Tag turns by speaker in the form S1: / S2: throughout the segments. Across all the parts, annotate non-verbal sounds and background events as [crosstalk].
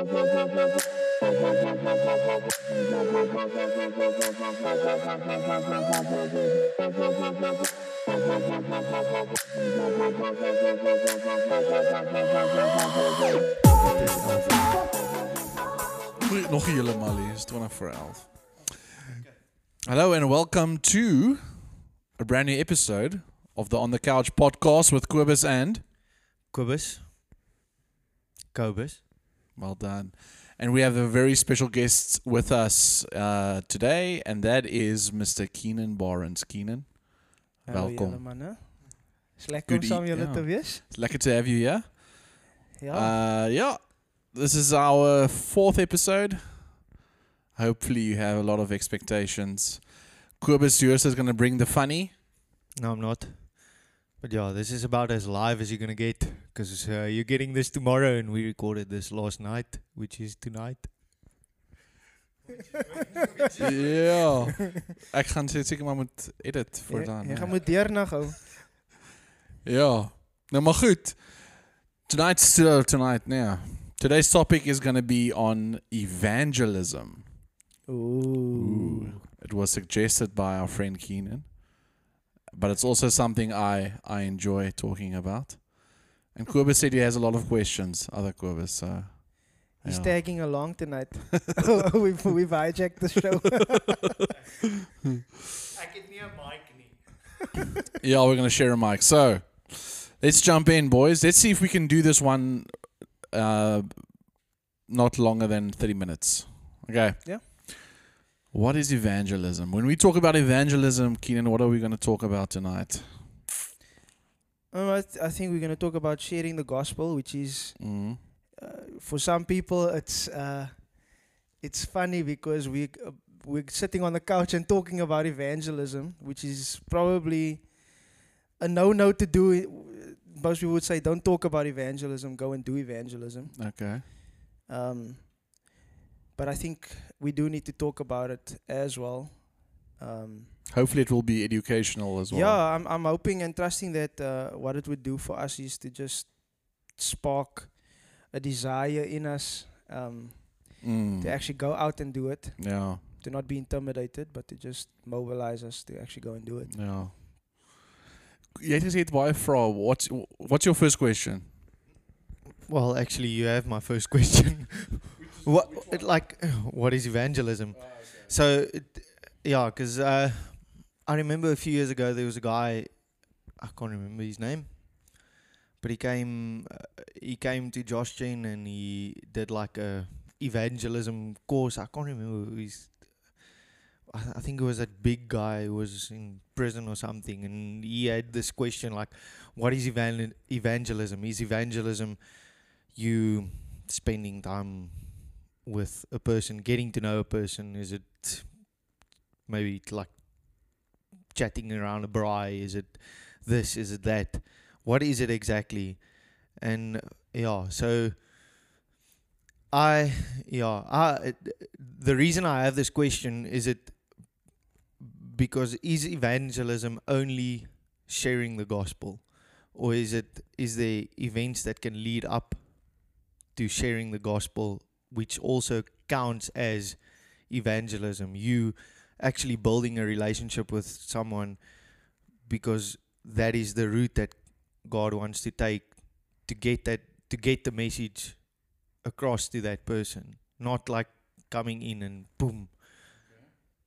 S1: Nog helemaal is 20 voor 11. Hello and welcome to a brand new episode of the On the Couch podcast with Kobus and
S2: Kobus. Kobus.
S1: Well done. And we have a very special guest with us uh, today, and that is Mr. Keenan Barnes. Keenan, Welkom.
S3: julle manne. Is lekker om
S1: Good
S3: saam te wees.
S1: it's lekker to have you here.
S3: Ja.
S1: Uh, yeah, this is our fourth episode. Hopefully, you have a lot of expectations. Kobus, yours is going to bring the funny.
S2: No, I'm not. But yeah, this is about as live as you're gonna get, because uh, you're getting this tomorrow, and we recorded this last night, which is tonight.
S1: ja. Ek gaan sê seker maar moet edit voor
S3: Jy-
S1: dan.
S3: Jy
S1: ja.
S3: gaan moet deurnig hou.
S1: Ja. Nou maar goed. Tonight's uh, tonight now. Today's topic is going to be on evangelism.
S3: Ooh.
S1: It was suggested by our friend Keenan. But it's also something I I enjoy talking about. And Kobus said he has a lot of questions, other Kobus, so
S3: He's
S1: ja.
S3: tagging along tonight. [laughs] [laughs] we've, we've hijacked the show.
S2: Ek het nie 'n mic nie. [laughs]
S1: Yeah, we're gonna share a mic. So let's jump in, boys. Let's see if we can do this one uh not longer than thirty minutes. Okay.
S3: Yeah.
S1: What is evangelism? When we talk about evangelism, Keenan, what are we gonna talk about tonight?
S3: Um, I, th- I think we're going to talk about sharing the gospel, which is
S1: Mm.
S3: uh, for some people it's uh, it's funny because we uh, we're sitting on the couch and talking about evangelism, which is probably a no-no to do. Most people would say, "Don't talk about evangelism. Go and do evangelism."
S1: Okay.
S3: Um, but I think we do need to talk about it as well. Um,
S1: Hopefully it will be educational as well.
S3: yeah, I'm I'm hoping and trusting that uh, what it would do for us is to just spark a desire in us um,
S1: Mm.
S3: to actually go out and do it,
S1: Yeah.
S3: to not be intimidated, but to just mobilize us to actually go and do it.
S1: Yeah. Jy het gesê baie vrae. What's what's your first question?
S2: Well, actually, you have my first question. [laughs] what, like, [sighs] what is evangelism? So, it, yeah, because uh, I remember a few years ago there was a guy, I can't remember his name, but he came, uh, he came to Josh Chen and he did like a evangelism course. I can't remember he's. I, I think it was that big guy who was in prison or something, and he had this question like, "What is evan- evangelism? Is evangelism you spending time with a person, getting to know a person? Is it maybe like chatting around a braai? Is it this? Is it that? What is it exactly? And yeah, so I yeah I the reason I have this question is it because is evangelism only sharing the gospel, or is it is there events that can lead up to sharing the gospel, which also counts as evangelism? You actually building a relationship with someone because that is the route that God wants to take to get that to get the message across to that person, not like coming in and boom.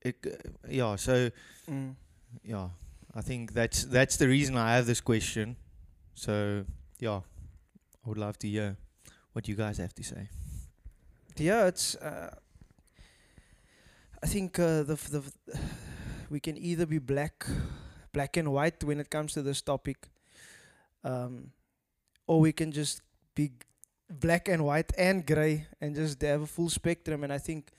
S2: It, uh, yeah, so
S3: Mm.
S2: yeah, I think that's that's the reason I have this question. So yeah, I would love to hear what you guys have to say.
S3: Yeah, it's. Uh, I think uh, the the we can either be black, black and white when it comes to this topic, um, or we can just be black and white and gray and just have a full spectrum. And I think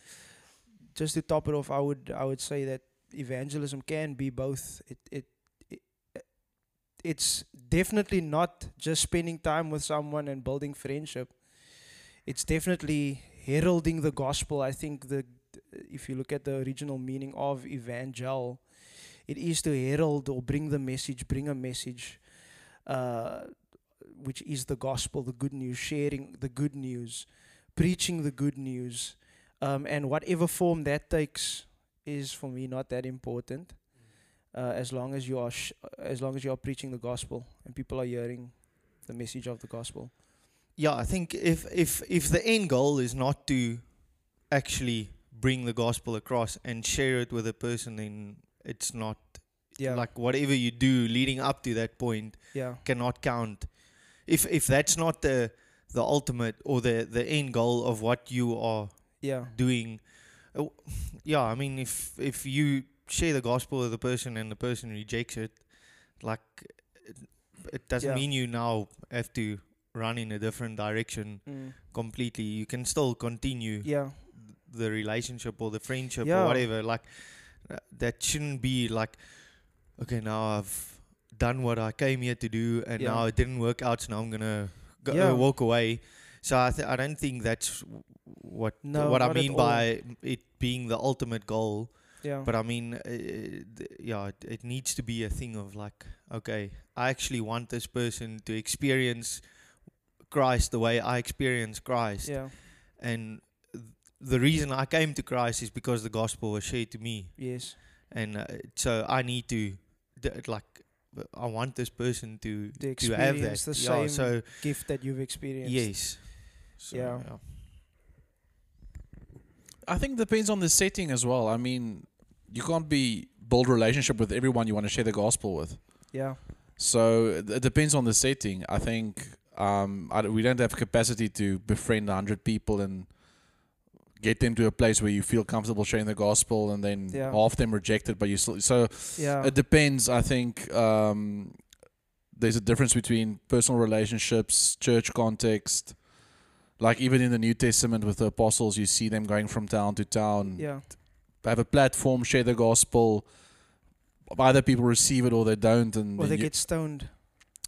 S3: just to top it off, I would I would say that evangelism can be both. It it. it it's definitely not just spending time with someone and building friendship. It's definitely heralding the gospel. I think the if you look at the original meaning of evangel, it is to herald or bring the message, bring a message, uh, which is the gospel, the good news, sharing the good news, preaching the good news, um, and whatever form that takes is for me not that important. Uh, as long as you are, sh- as long as you are preaching the gospel and people are hearing the message of the gospel.
S2: Yeah, I think if if if the end goal is not to actually bring the gospel across and share it with a person, then it's not
S3: Yeah,
S2: like whatever you do leading up to that point
S3: yeah,
S2: cannot count. If if that's not the the ultimate or the the end goal of what you are
S3: yeah,
S2: doing, uh, yeah, I mean if if you share the gospel with a person and the person rejects it, like it, it doesn't
S3: Yeah.
S2: mean you now have to run in a different direction
S3: mm,
S2: completely. You can still continue
S3: yeah,
S2: the relationship or the friendship
S3: Yeah.
S2: or whatever. Like uh, that shouldn't be like, okay, now I've done what I came here to do, and
S3: Yeah.
S2: now it didn't work out, so now I'm gonna go, uh, walk away. So I th- I don't think that's what
S3: No,
S2: what I mean by it being the ultimate goal.
S3: yeah,
S2: But I mean, uh, th- yeah, it, it needs to be a thing of like, okay, I actually want this person to experience Christ the way I experience Christ
S3: yeah,
S2: and th- the reason I came to Christ is because the gospel was shared to me,
S3: yes,
S2: and uh, so I need to, d- like, I want this person to
S3: To
S2: to have that.
S3: experience the
S2: yeah,
S3: same
S2: so
S3: gift that you've experienced.
S2: yes, so,
S3: Yeah.
S1: I think it depends on the setting as well. I mean, you can't be build relationship with everyone you want to share the gospel with.
S3: yeah,
S1: So it it depends on the setting. I think um, I, we don't have capacity to befriend a hundred people and get them to a place where you feel comfortable sharing the gospel, and then
S3: Yeah.
S1: half them rejected, but you still. So
S3: yeah,
S1: it depends. I think um, there's a difference between personal relationships, church context. Like even in the New Testament with the apostles, you see them going from town to town,
S3: yeah,
S1: have a platform, share the gospel. Either people receive it or they don't, and
S3: or they get stoned.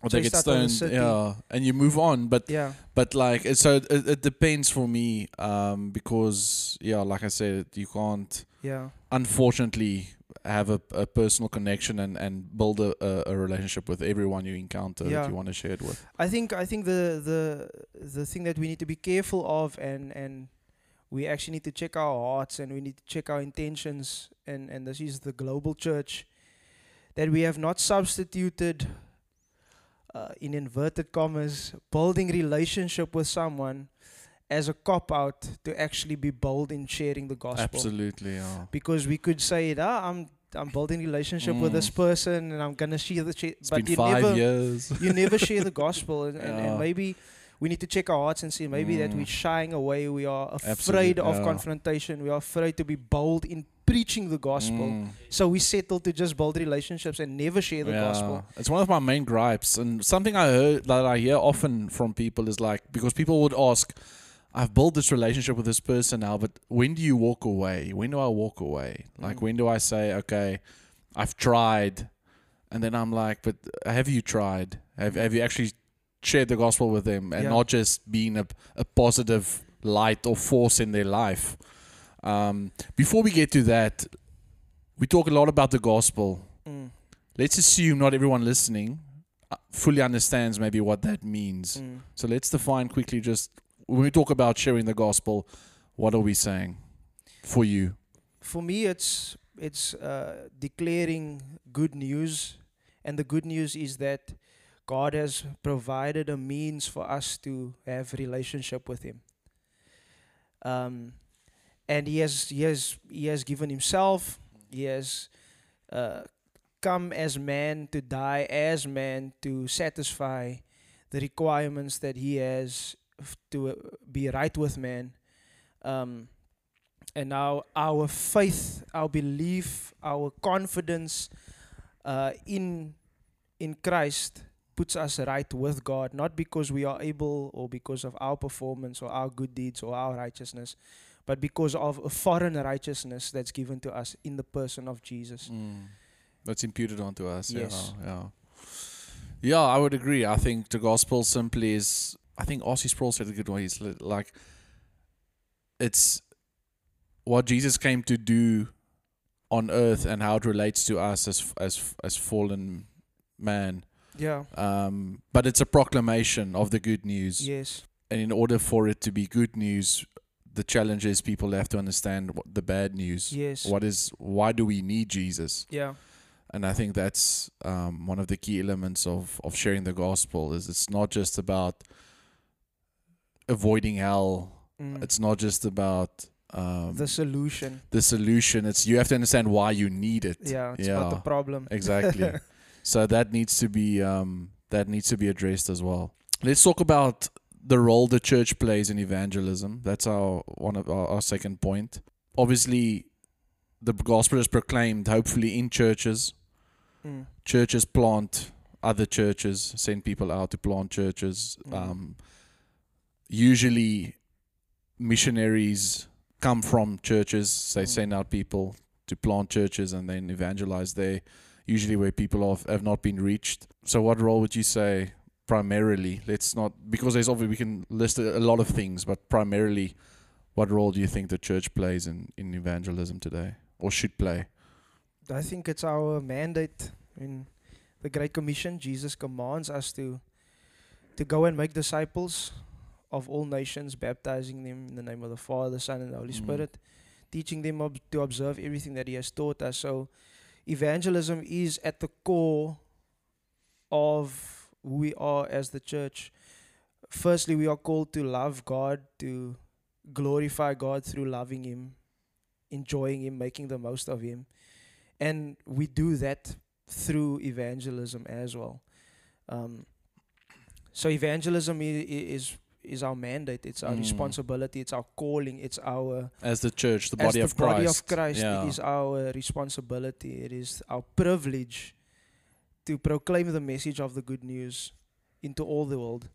S1: Or they get stoned. Yeah, and you move on. But
S3: Yeah,
S1: but like so, it, it depends for me um, because yeah, like I said, you can't
S3: yeah,
S1: unfortunately have a, a personal connection and, and build a, a, a relationship with everyone you encounter
S3: Yeah.
S1: that you want to share it with.
S3: I think I think the the the thing that we need to be careful of and and we actually need to check our hearts and we need to check our intentions and and this is the global church that we have not substituted uh, in inverted commas building relationship with someone as a cop out to actually be bold in sharing the gospel
S1: Absolutely, yeah.
S3: because we could say ah, I'm I'm building relationship with this
S1: Mm.
S3: person and I'm gonna share the share,
S1: It's
S3: but
S1: been
S3: you
S1: five
S3: never
S1: years.
S3: you never share the [laughs] gospel and, and,
S1: Yeah.
S3: and maybe we need to check our hearts and see maybe that
S1: Mm.
S3: we're shying away we are afraid
S1: Absolute,
S3: of
S1: yeah.
S3: confrontation we are afraid to be bold in preaching the gospel
S1: Mm.
S3: so we settle to just build relationships and never share the gospel
S1: It's one of my main gripes, and something I heard that I hear often from people is like because people would ask, "I've built this relationship with this person now, but when do you walk away? When do I walk away? Like
S3: Mm.
S1: when do I say, okay, I've tried," and then I'm like, "But have you tried? Have Have you actually shared the gospel with them, and
S3: Yeah.
S1: not just being a a positive light or force in their life?" Um, before we get to that, we talk a lot about the gospel
S3: Mm,
S1: let's assume not everyone listening uh, fully understands maybe what that means.
S3: mm.
S1: So let's define quickly just when we talk about sharing the gospel, what are we saying for you?
S3: for me it's it's uh, declaring good news and the good news is that god has provided a means for us to have relationship with him. Um, and he has he has he has given himself he has uh, come as man to die as man to satisfy the requirements that he has to uh, be right with man. Um, and now our faith, our belief, our confidence uh, in in Christ puts us right with God, not because we are able or because of our performance or our good deeds or our righteousness, but because of a foreign righteousness that's given to us in the person of Jesus. Mm.
S1: That's imputed onto us.
S3: Yes.
S1: Yeah, yeah. Yeah, I would agree. I think the gospel simply is. I think R.C. Sproul said it a good way. He's li- like, it's what Jesus came to do on earth and how it relates to us as as as fallen man.
S3: Yeah.
S1: Um, but it's a proclamation of the good news.
S3: Yes.
S1: and in order for it to be good news, the challenge is people have to understand what the bad news.
S3: Yes.
S1: What is why do we need Jesus?
S3: Yeah.
S1: And I think that's um, one of the key elements of of sharing the gospel is it's not just about avoiding hell.
S3: Mm.
S1: It's not just about um,
S3: the solution.
S1: the solution. It's you have to understand why you need it.
S3: Yeah, it's not the problem.
S1: Exactly. [laughs] so that needs to be um, that needs to be addressed as well. Let's talk about the role the church plays in evangelism. That's our one of our, our second point. Obviously, the gospel is proclaimed, hopefully in churches.
S3: Mm.
S1: Churches plant other churches, send people out to plant churches.
S3: Mm.
S1: Um, usually, missionaries come from churches. They
S3: Mm.
S1: send out people to plant churches and then evangelize there, usually where people have, have not been reached. So, what role would you say primarily? Let's not, because there's obviously, we can list a, a lot of things, but primarily, what role do you think the church plays in, in evangelism today or should play?
S3: I think it's our mandate in the Great Commission. Jesus commands us to to go and make disciples of all nations, baptizing them in the name of the Father, the Son, and the Holy
S1: Mm.
S3: Spirit, teaching them ob- to observe everything that He has taught us. So, evangelism is at the core of who we are as the church. Firstly, we are called to love God, to glorify God through loving Him, enjoying Him, making the most of Him. And we do that through evangelism as well. Um, so evangelism is is our mandate. It's our
S1: Mm.
S3: responsibility. It's our calling. It's our
S1: As the church, the body
S3: the
S1: of Christ.
S3: body of Christ.
S1: Yeah.
S3: It is our responsibility. It is our privilege to proclaim the message of the good news into all the world.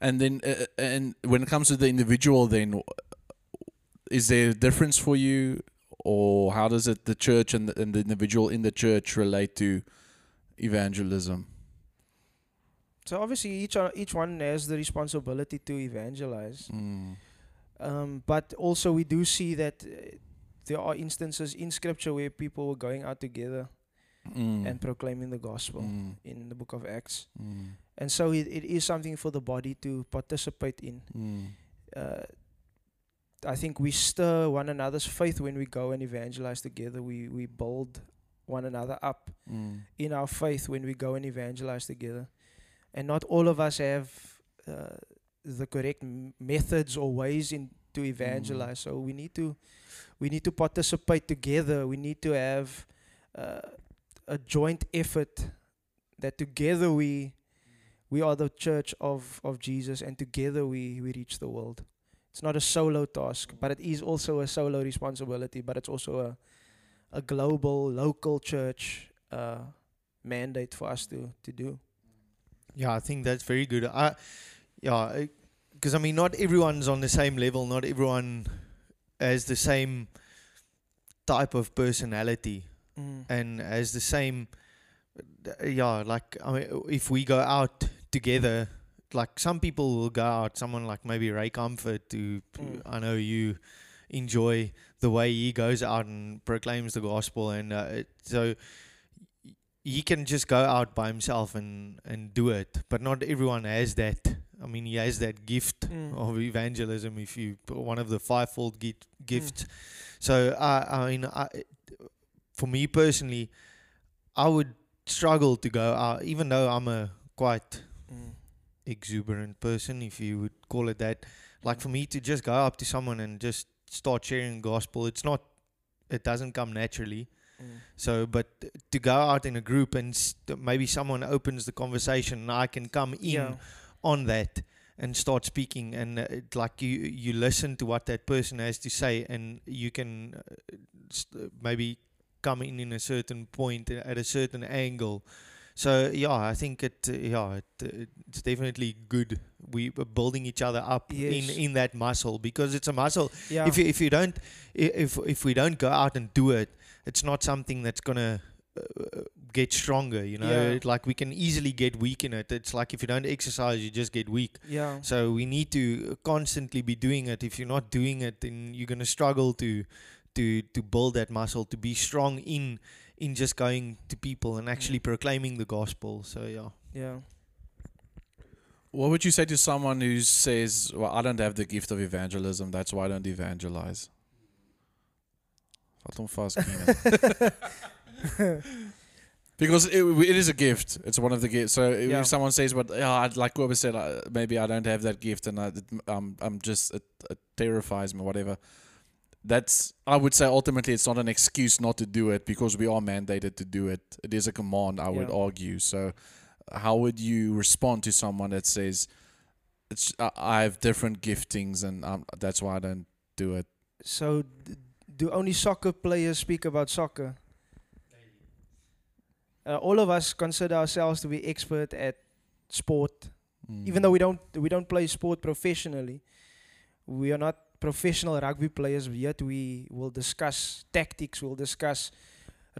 S1: And then, uh, and when it comes to the individual, then is there a difference for you, or how does it the church and the, and the individual in the church relate to evangelism?
S3: So obviously, each o- each one has the responsibility to evangelize.
S1: Mm.
S3: Um, but also, we do see that uh, there are instances in Scripture where people were going out together
S1: Mm.
S3: and proclaiming the gospel
S1: Mm.
S3: in the book of Acts.
S1: Mm.
S3: And so it, it is something for the body to participate in.
S1: Mm.
S3: Uh, I think we stir one another's faith when we go and evangelize together. We, we build one another up
S1: Mm.
S3: in our faith when we go and evangelize together. And not all of us have uh, the correct m- methods or ways in to evangelize. So we need to we need to participate together. We need to have uh, a joint effort that together we we are the church of, of Jesus and together we, we reach the world. It's not a solo task, but it is also a solo responsibility, but it's also a a global, local church uh, mandate for us to, to do.
S2: Yeah, I think that's very good. I, yeah, because I mean, not everyone's on the same level. Not everyone has the same type of personality and has the same. Yeah, like I mean, if we go out together, like some people will go out. Someone like maybe Ray Comfort, to
S3: Mm.
S2: I know you enjoy the way he goes out and proclaims the gospel, and uh, it, so he can just go out by himself and and do it. But not everyone has that. I mean, he has that gift
S3: Mm.
S2: of evangelism. If you one of the fivefold gi- gifts. So I, I mean, I, for me personally, I would struggle to go out, even though I'm a quite
S3: Mm.
S2: exuberant person, if you would call it that. Like for me to just go up to someone and just start sharing gospel, it's not, it doesn't come naturally.
S3: Mm.
S2: So, but to go out in a group and st- maybe someone opens the conversation, and I can come in
S3: Yeah.
S2: on that and start speaking, and uh, it, like you, you listen to what that person has to say, and you can uh, st- maybe come in in a certain point uh, at a certain angle. So yeah, I think it uh, yeah it, uh, it's definitely good. We are building each other up
S3: Yes.
S2: in in that muscle because it's a muscle
S3: Yeah.
S2: if you, if you don't if if we don't go out and do it it's not something that's gonna uh, get stronger you know
S3: Yeah.
S2: Like we can easily get weak in it it's like if you don't exercise you just get weak
S3: yeah.
S2: so we need to constantly be doing it if you're not doing it then you're gonna struggle to to to build that muscle to be strong in in just going to people and actually
S3: Mm.
S2: proclaiming the gospel so yeah
S3: Yeah.
S1: What would you say to someone who says, "Well, I don't have the gift of evangelism. That's why I don't evangelize." Vat hom vas, Keenan. [laughs] Because it, it is a gift. It's one of the gifts. So if
S3: Yeah.
S1: someone says, "But yeah, I'd, like Kobe said, uh, maybe I don't have that gift, and I, it, um, I'm just it, it terrifies me, whatever." That's I would say ultimately it's not an excuse not to do it because we are mandated to do it. It is a command. I would argue. So, how would you respond to someone that says, "It's I, I have different giftings, and um, that's why I don't do it"?
S3: So, d- do only soccer players speak about soccer? Uh, all of us consider ourselves to be expert at sport, even though we don't we don't play sport professionally. We are not professional rugby players. Yet we will discuss tactics. We'll discuss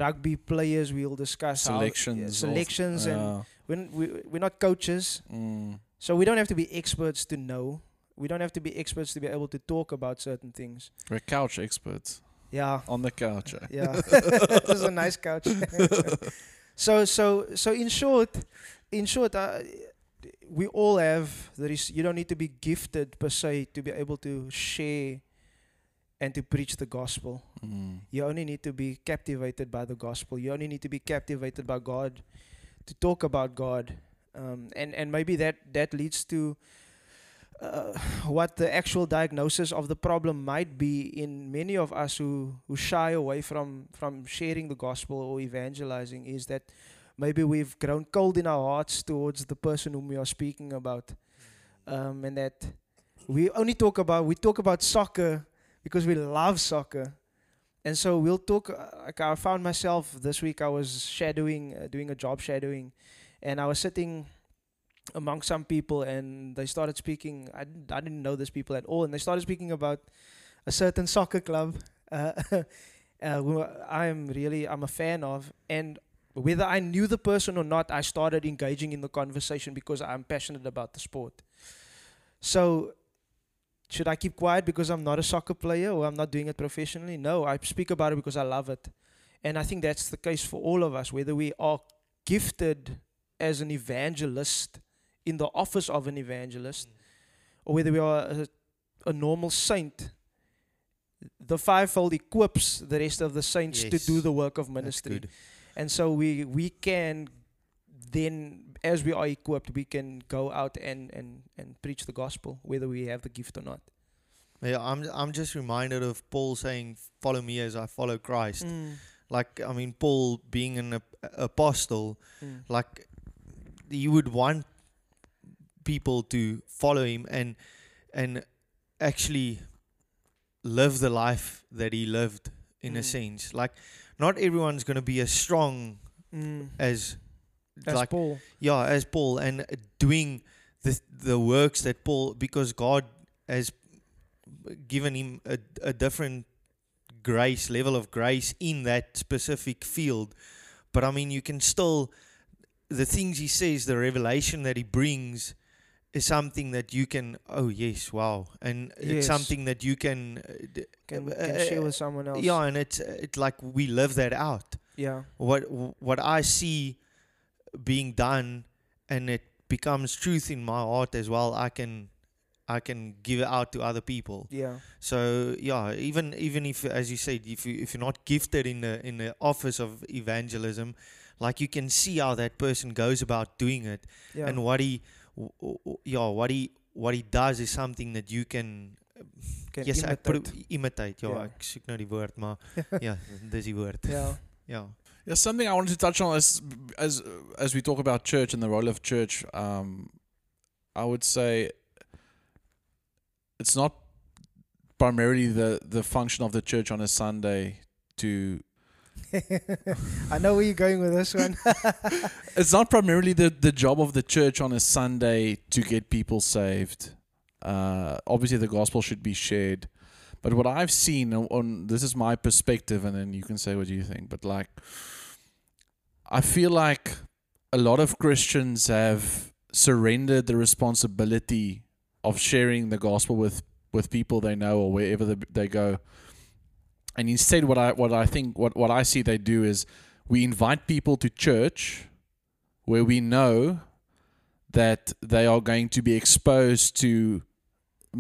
S3: rugby players. We'll discuss
S1: selections, also-
S3: selections, and
S1: yeah.
S3: we're, we we're not coaches,
S1: Mm.
S3: so we don't have to be experts to know. We don't have to be experts to be able to talk about certain things.
S1: We're couch experts
S3: Yeah,
S1: on the couch. eh?
S3: yeah. [laughs] this is a nice couch. [laughs] so so so in short, in short, uh, we all have there is you don't need to be gifted per se to be able to share and to preach the gospel.
S1: Mm.
S3: You only need to be captivated by the gospel. You only need to be captivated by God to talk about God. Um, and, and maybe that, that leads to [sighs] what the actual diagnosis of the problem might be in many of us who, who shy away from, from sharing the gospel or evangelizing is that maybe we've grown cold in our hearts towards the person whom we are speaking about. Um, and that we only talk about, we talk about soccer because we love soccer. And so we'll talk. Like I found myself this week. I was shadowing, uh, doing a job shadowing, and I was sitting among some people, and they started speaking. I didn't, I didn't know these people at all, and they started speaking about a certain soccer club. [laughs] Uh, uh, who I am really I'm a fan of, and whether I knew the person or not, I started engaging in the conversation because I'm passionate about the sport. So should I keep quiet because I'm not a soccer player or I'm not doing it professionally? No, I speak about it because I love it. And I think that's the case for all of us, whether we are gifted as an evangelist in the office of an evangelist or whether we are a, a normal saint. The fivefold equips the rest of the saints to do the work of ministry. And so we we can then as we are equipped we can go out and, and, and preach the gospel whether we have the gift or not.
S2: Yeah, I'm I'm just reminded of Paul saying, "Follow me as I follow Christ."
S3: Mm,
S2: Like I mean, Paul being an ap- apostle,
S3: mm.
S2: like you would want people to follow him and and actually live the life that he lived in a
S3: Mm.
S2: sense. Like not everyone's going to be as strong
S3: Mm.
S2: as
S3: As
S2: like
S3: Paul.
S2: yeah as Paul and doing the the works that Paul because God has given him a, a different grace level of grace in that specific field but I mean you can still the things he says the revelation that he brings is something that you can oh yes wow and
S3: Yes.
S2: it's something that you can, uh,
S3: Can,
S2: uh,
S3: can
S2: uh,
S3: share with someone else.
S2: yeah and it's it's like we live that out
S3: Yeah.
S2: what what I see being done and it becomes truth in my heart as well I can I can give it out to other people
S3: Yeah.
S2: so yeah even even if as you said if you if you're not gifted in the in the office of evangelism like you can see how that person goes about doing it
S3: Yeah.
S2: and what he yeah what he what he does is something that you can [laughs]
S3: can
S2: yes ek
S3: imitate.
S2: pro- imitate ja
S3: Ja.
S2: ek soek nou die woord maar [laughs] ja dis die woord
S3: Yeah. [laughs]
S2: ja
S1: Yeah, something I wanted to touch on as as as we talk about church and the role of church. Um, I would say it's not primarily the the function of the church on a Sunday to. [laughs]
S3: I know where you're going with this one. [laughs]
S1: It's not primarily the the job of the church on a Sunday to get people saved. Uh, obviously, the gospel should be shared, but what I've seen on, this is my perspective, and then you can say what you think. But like, I feel like a lot of Christians have surrendered the responsibility of sharing the gospel with with people they know or wherever they, they go. And instead, what I what I think what what I see they do is we invite people to church where we know that they are going to be exposed to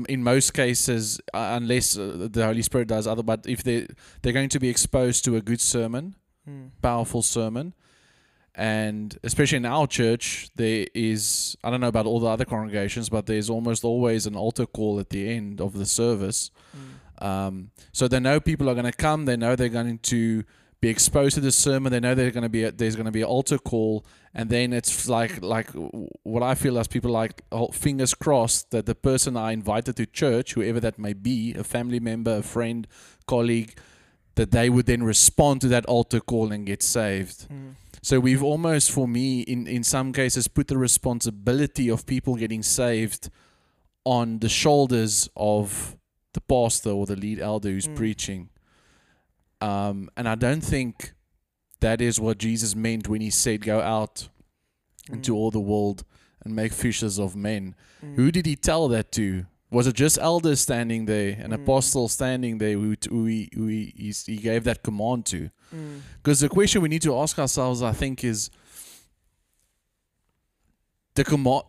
S1: in most cases uh, unless uh, the holy spirit does other but if they they're going to be exposed to a good sermon
S3: Mm.
S1: powerful sermon and especially in our church there is i don't know about all the other congregations but there's almost always an altar call at the end of the service
S3: Mm.
S1: Um, so they know people are going to come. They know they're going to be exposed to the sermon. They know they're going to be there's going to be an altar call, and then it's like like what I feel as people like oh, fingers crossed that the person I invited to church, whoever that may be, a family member, a friend, colleague, that they would then respond to that altar call and get saved.
S3: Mm.
S1: So we've almost, for me, in, in some cases, put the responsibility of people getting saved on the shoulders of the pastor or the lead elder who's
S3: Mm.
S1: preaching. Um, and I don't think that is what Jesus meant when he said, Go out into
S3: Mm.
S1: all the world and make fishers of men.
S3: Mm.
S1: Who did he tell that to? Was it just elders standing there, an
S3: Mm.
S1: apostle standing there who, who, he, who he, he, gave that command to?
S3: Mm.
S1: Because the question we need to ask ourselves, I think, is the command: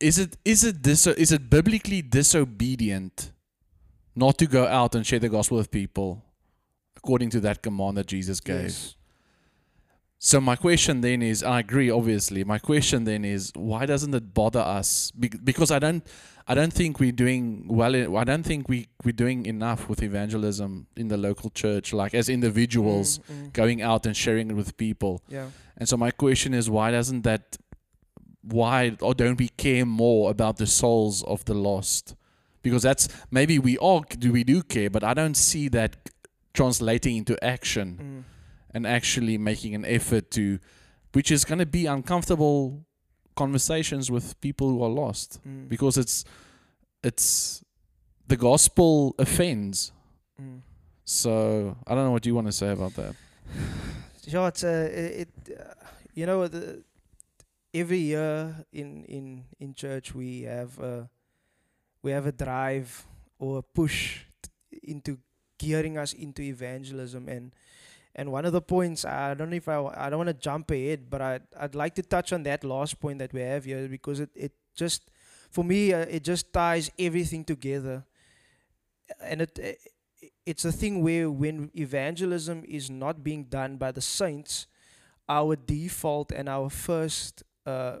S1: is it is it dis- is it biblically disobedient not to go out and share the gospel with people according to that command that Jesus gave?
S3: Yes.
S1: So my question then is, I agree, obviously. My question then is, why doesn't it bother us? Be- because I don't, I don't think we're doing well. I don't think we we're doing enough with evangelism in the local church, like as individuals
S3: Mm, mm.
S1: going out and sharing it with people.
S3: Yeah.
S1: And so my question is, why doesn't that? Why or don't we care more about the souls of the lost? Because that's maybe we all do. We do care, but I don't see that translating into action
S3: Mm.
S1: and actually making an effort to, which is going to be uncomfortable conversations with people who are lost
S3: Mm.
S1: because it's it's the gospel offends.
S3: Mm.
S1: So I don't know what you want to say about that. [sighs]
S3: Yeah, it's uh, it. uh, you know, the, every year in in in church we have a we have a drive or a push t- into gearing us into evangelism and and one of the points I don't know if I I don't want to jump ahead, but I I'd like to touch on that last point that we have here because it it just for me uh, it just ties everything together, and it. it's a thing where when evangelism is not being done by the saints, our default and our first uh,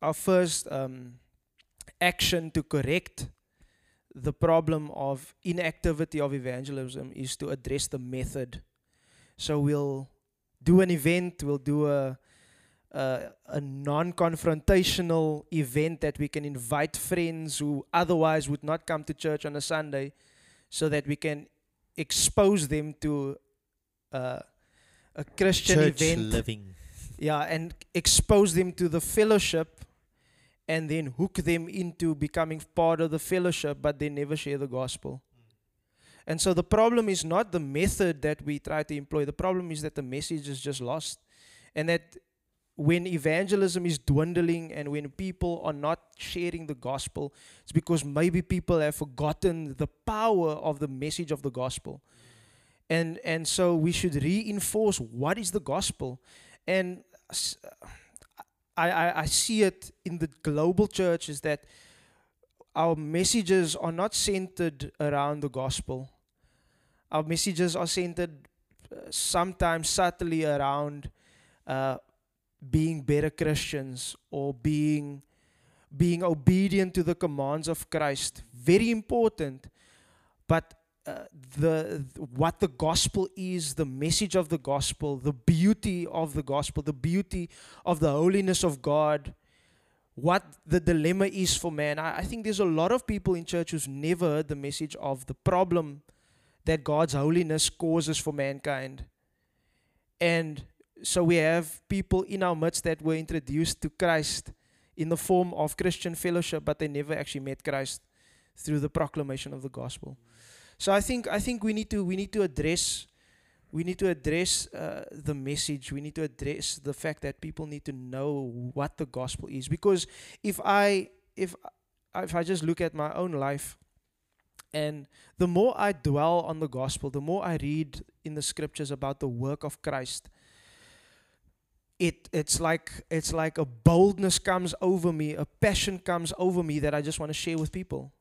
S3: our first um, action to correct the problem of inactivity of evangelism is to address the method. So we'll do an event, we'll do a a, a non-confrontational event that we can invite friends who otherwise would not come to church on a Sunday so that we can expose them to uh, a Christian
S2: Church
S3: event.
S2: living.
S3: Yeah, and expose them to the fellowship and then hook them into becoming part of the fellowship, but they never share the gospel. And so the problem is not the method that we try to employ, the problem is that the message is just lost. And that when evangelism is dwindling and when people are not sharing the gospel, it's because maybe people have forgotten the power of the message of the gospel. And and so we should reinforce what is the gospel. And s- I, I, I see it in the global church is that our messages are not centered around the gospel. Our messages are centered uh, sometimes subtly around uh, being better Christians or being being obedient to the commands of Christ. Very important, but uh, the what the gospel is, the message of the gospel, the beauty of the gospel, the beauty of the holiness of God, what the dilemma is for man. I, I think there's a lot of people in church who's never heard the message of the problem that God's holiness causes for mankind. And so we have people in our midst that were introduced to Christ in the form of Christian fellowship, but they never actually met Christ through the proclamation of the gospel. So I think I think we need to we need to address we need to address uh, the message. We need to address the fact that people need to know what the gospel is. Because if I if if I just look at my own life, and the more I dwell on the gospel, the more I read in the scriptures about the work of Christ. it it's like it's like a boldness comes over me, a passion comes over me that I just want to share with people.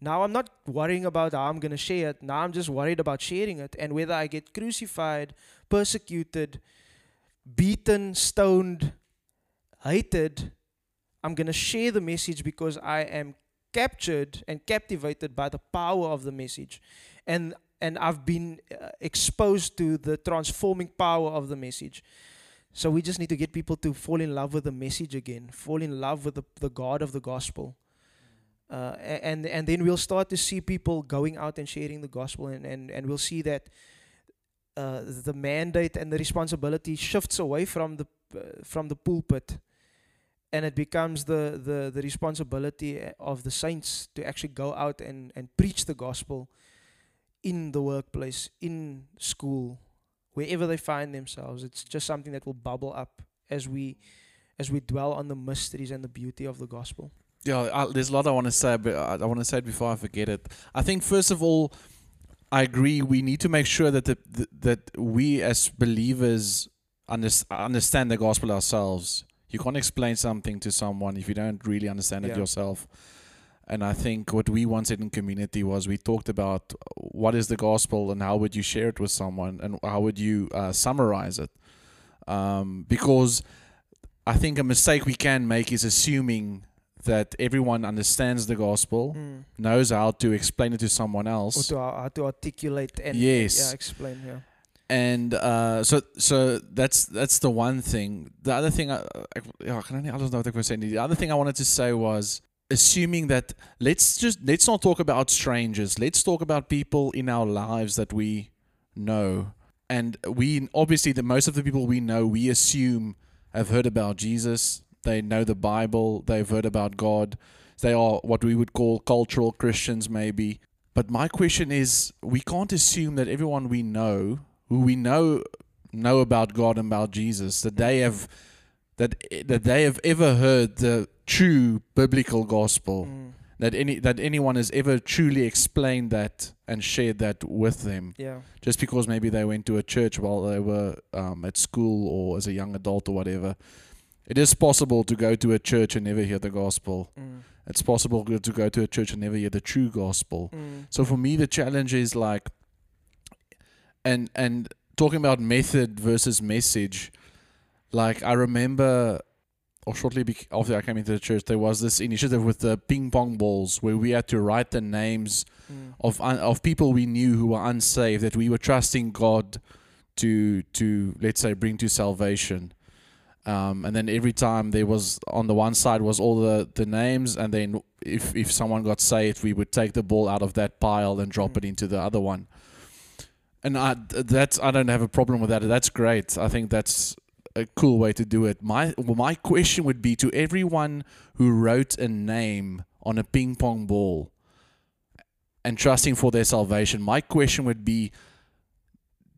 S3: Now I'm not worrying about how I'm going to share it. Now I'm just worried about sharing it and whether I get crucified, persecuted, beaten, stoned, hated. I'm going to share the message because I am captured and captivated by the power of the message. And and I've been uh, exposed to the transforming power of the message. So we just need to get people to fall in love with the message again, fall in love with the, the God of the gospel. Uh, and and then we'll start to see people going out and sharing the gospel, and, and, and we'll see that uh, the mandate and the responsibility shifts away from the uh, from the pulpit, and it becomes the, the, the responsibility uh, of the saints to actually go out and, and preach the gospel in the workplace, in school, wherever they find themselves. It's just something that will bubble up as we as we dwell on the mysteries and the beauty of the gospel.
S1: Yeah, I, there's a lot I want to say, but I, I want to say it before I forget it. I think first of all, I agree. We need to make sure that the, the, that we as believers under, understand the gospel ourselves. You can't explain something to someone if you don't really understand it
S3: Yeah.
S1: yourself. And I think what we once said in community was we talked about what is the gospel and how would you share it with someone and how would you uh, summarize it. Um, because I think a mistake we can make is assuming that everyone understands the gospel,
S3: Mm.
S1: knows how to explain it to someone
S3: Or
S1: else.
S3: to, how to articulate and
S1: Yes.
S3: yeah, explain. Yeah.
S1: and uh, so so that's that's the one thing. The other thing, I, I, ja, ek kan nou nie alles nou wat ek wou sê. The other thing I wanted to say was assuming that let's just let's not talk about strangers. Let's talk about people in our lives that we know, and we obviously the most of the people we know we assume have heard about Jesus. They know the Bible. They've heard about God. They are what we would call cultural Christians, maybe. But my question is, we can't assume that everyone we know, who we know, know about God and about Jesus, that they have, that that they have ever heard the true biblical gospel,
S3: Mm.
S1: that any that anyone has ever truly explained that and shared that with them,
S3: Yeah.
S1: just because maybe they went to a church while they were um, at school or as a young adult or whatever. It is possible to go to a church and never hear the gospel.
S3: Mm.
S1: It's possible to go to a church and never hear the true gospel.
S3: Mm.
S1: So for me, the challenge is like, and and talking about method versus message. Like I remember, or shortly after I came into the church, there was this initiative with the ping pong balls where we had to write the names
S3: Mm.
S1: of un- of people we knew who were unsaved that we were trusting God to to let's say bring to salvation. Um, and then every time there was on the one side was all the, the names, and then if if someone got saved, we would take the ball out of that pile and drop
S3: Mm.
S1: it into the other one. And I that's I don't have a problem with that. That's great. I think that's a cool way to do it. My well, my question would be to everyone who wrote a name on a ping pong ball and trusting for their salvation. My question would be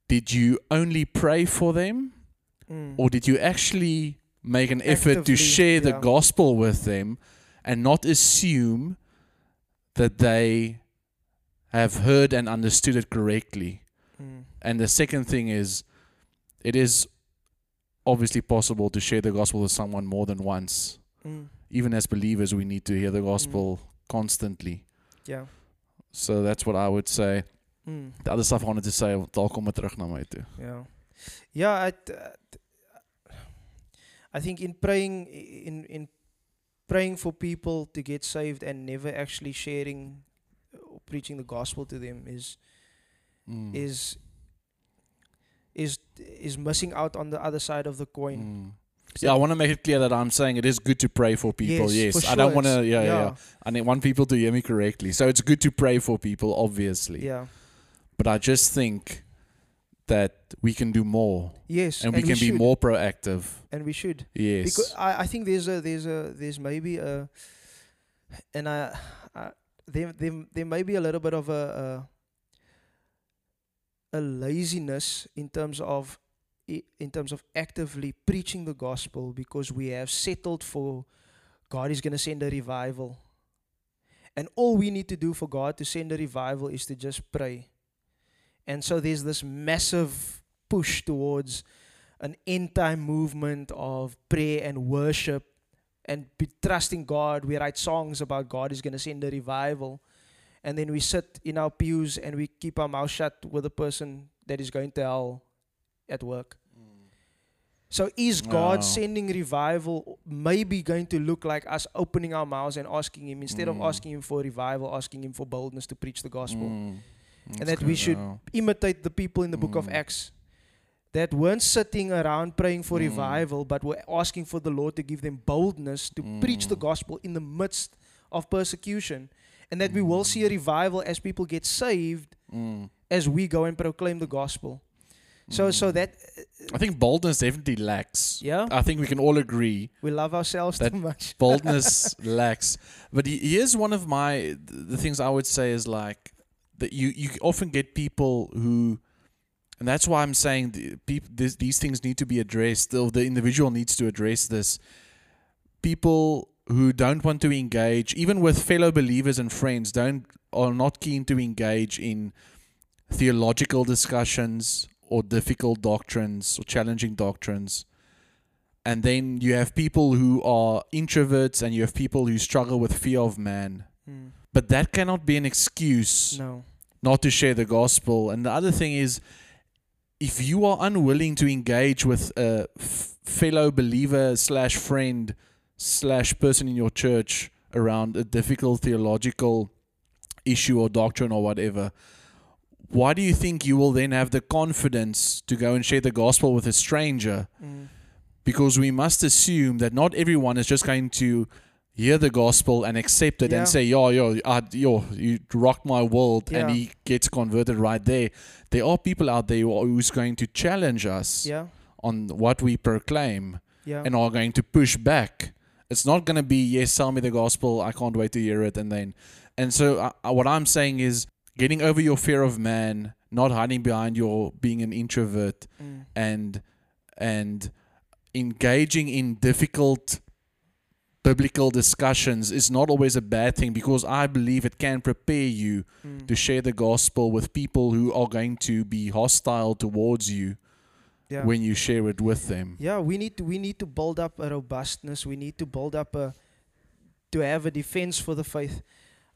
S1: did you only pray for them
S3: Mm.
S1: or did you actually make an effort to
S3: Actively,
S1: share the
S3: yeah.
S1: gospel with them and not assume that they have heard and understood it correctly?
S3: Mm.
S1: And the second thing is, it is obviously possible to share the gospel with someone more than once.
S3: Mm.
S1: Even as believers, we need to hear the gospel constantly.
S3: Yeah.
S1: So that's what I would say.
S3: Mm.
S1: The other stuff I wanted to say, dalk kom terug na my toe.
S3: Yeah. Yeah, I, t- uh, t- I think in praying in in praying for people to get saved and never actually sharing or preaching the gospel to them is
S1: Mm.
S3: is is is missing out on the other side of the coin.
S1: Mm. Yeah, I want to make it clear that I'm saying it is good to pray for people. Yes,
S3: for
S1: I don't
S3: sure
S1: want to. Yeah, yeah, yeah. I need- want people to hear me correctly. So it's good to pray for people, obviously.
S3: Yeah.
S1: But I just think that we can do more,
S3: Yes.
S1: and, we can be more proactive.
S3: And we should.
S1: Yes.
S3: Because I, I think there's a there's a there's maybe a and I, I there, there there may be a little bit of a a, a laziness in terms of in terms of actively preaching the gospel because we have settled for God is going to send a revival. And all we need to do for God to send a revival is to just pray. And so there's this massive push towards an end time movement of prayer and worship and be trusting God. We write songs about God is going to send a revival. And then we sit in our pews and we keep our mouth shut with a person that is going to hell at work. So is God
S1: Wow.
S3: sending revival maybe going to look like us opening our mouths and asking him instead of
S1: Mm.
S3: asking him for revival, asking him for boldness to preach the gospel?
S1: Mm.
S3: And that we should
S1: yeah.
S3: imitate the people in the book of
S1: Mm.
S3: Acts that weren't sitting around praying for
S1: Mm.
S3: revival, but were asking for the Lord to give them boldness to preach the
S1: Mm.
S3: gospel in the midst of persecution. And that we will see a revival as people get saved
S1: Mm.
S3: as we go and proclaim the gospel. So, so
S1: Mm.
S3: that
S1: I think boldness definitely lacks.
S3: yeah,
S1: I think we can all agree
S3: we love ourselves
S1: That
S3: too much. [laughs]
S1: boldness lacks. But he- here's one of my the things I would say is like that you you often get people who, and that's why I'm saying the peop, this, these things need to be addressed. Or the individual needs to address this. People who don't want to engage, even with fellow believers and friends, don't are not keen to engage in theological discussions or difficult doctrines or challenging doctrines and then you have people who are introverts and you have people who struggle with fear of man
S3: Mm.
S1: but that cannot be an excuse
S3: No.
S1: Not to share the gospel and the other thing is if you are unwilling to engage with a f- fellow believer slash friend slash person in your church around a difficult theological issue or doctrine or whatever why do you think you will then have the confidence to go and share the gospel with a stranger
S3: Mm.
S1: because we must assume that not everyone is just going to hear the gospel and accept it
S3: Yeah.
S1: and say, "Yo, yo, I, yo, you rocked my world," and he gets converted right there. There are people out there who are, who's going to challenge us
S3: Yeah.
S1: on what we proclaim
S3: Yeah.
S1: and are going to push back. It's not going to be, "Yes, tell me the gospel. I can't wait to hear it," and then, and so uh, uh, what I'm saying is getting over your fear of man, not hiding behind your being an introvert,
S3: Mm.
S1: and and engaging in difficult biblical discussions is not always a bad thing because I believe it can prepare you
S3: Mm.
S1: to share the gospel with people who are going to be hostile towards you
S3: Yeah.
S1: when you share it with them.
S3: Yeah, we need to we need to build up a robustness. We need to build up a to have a defense for the faith.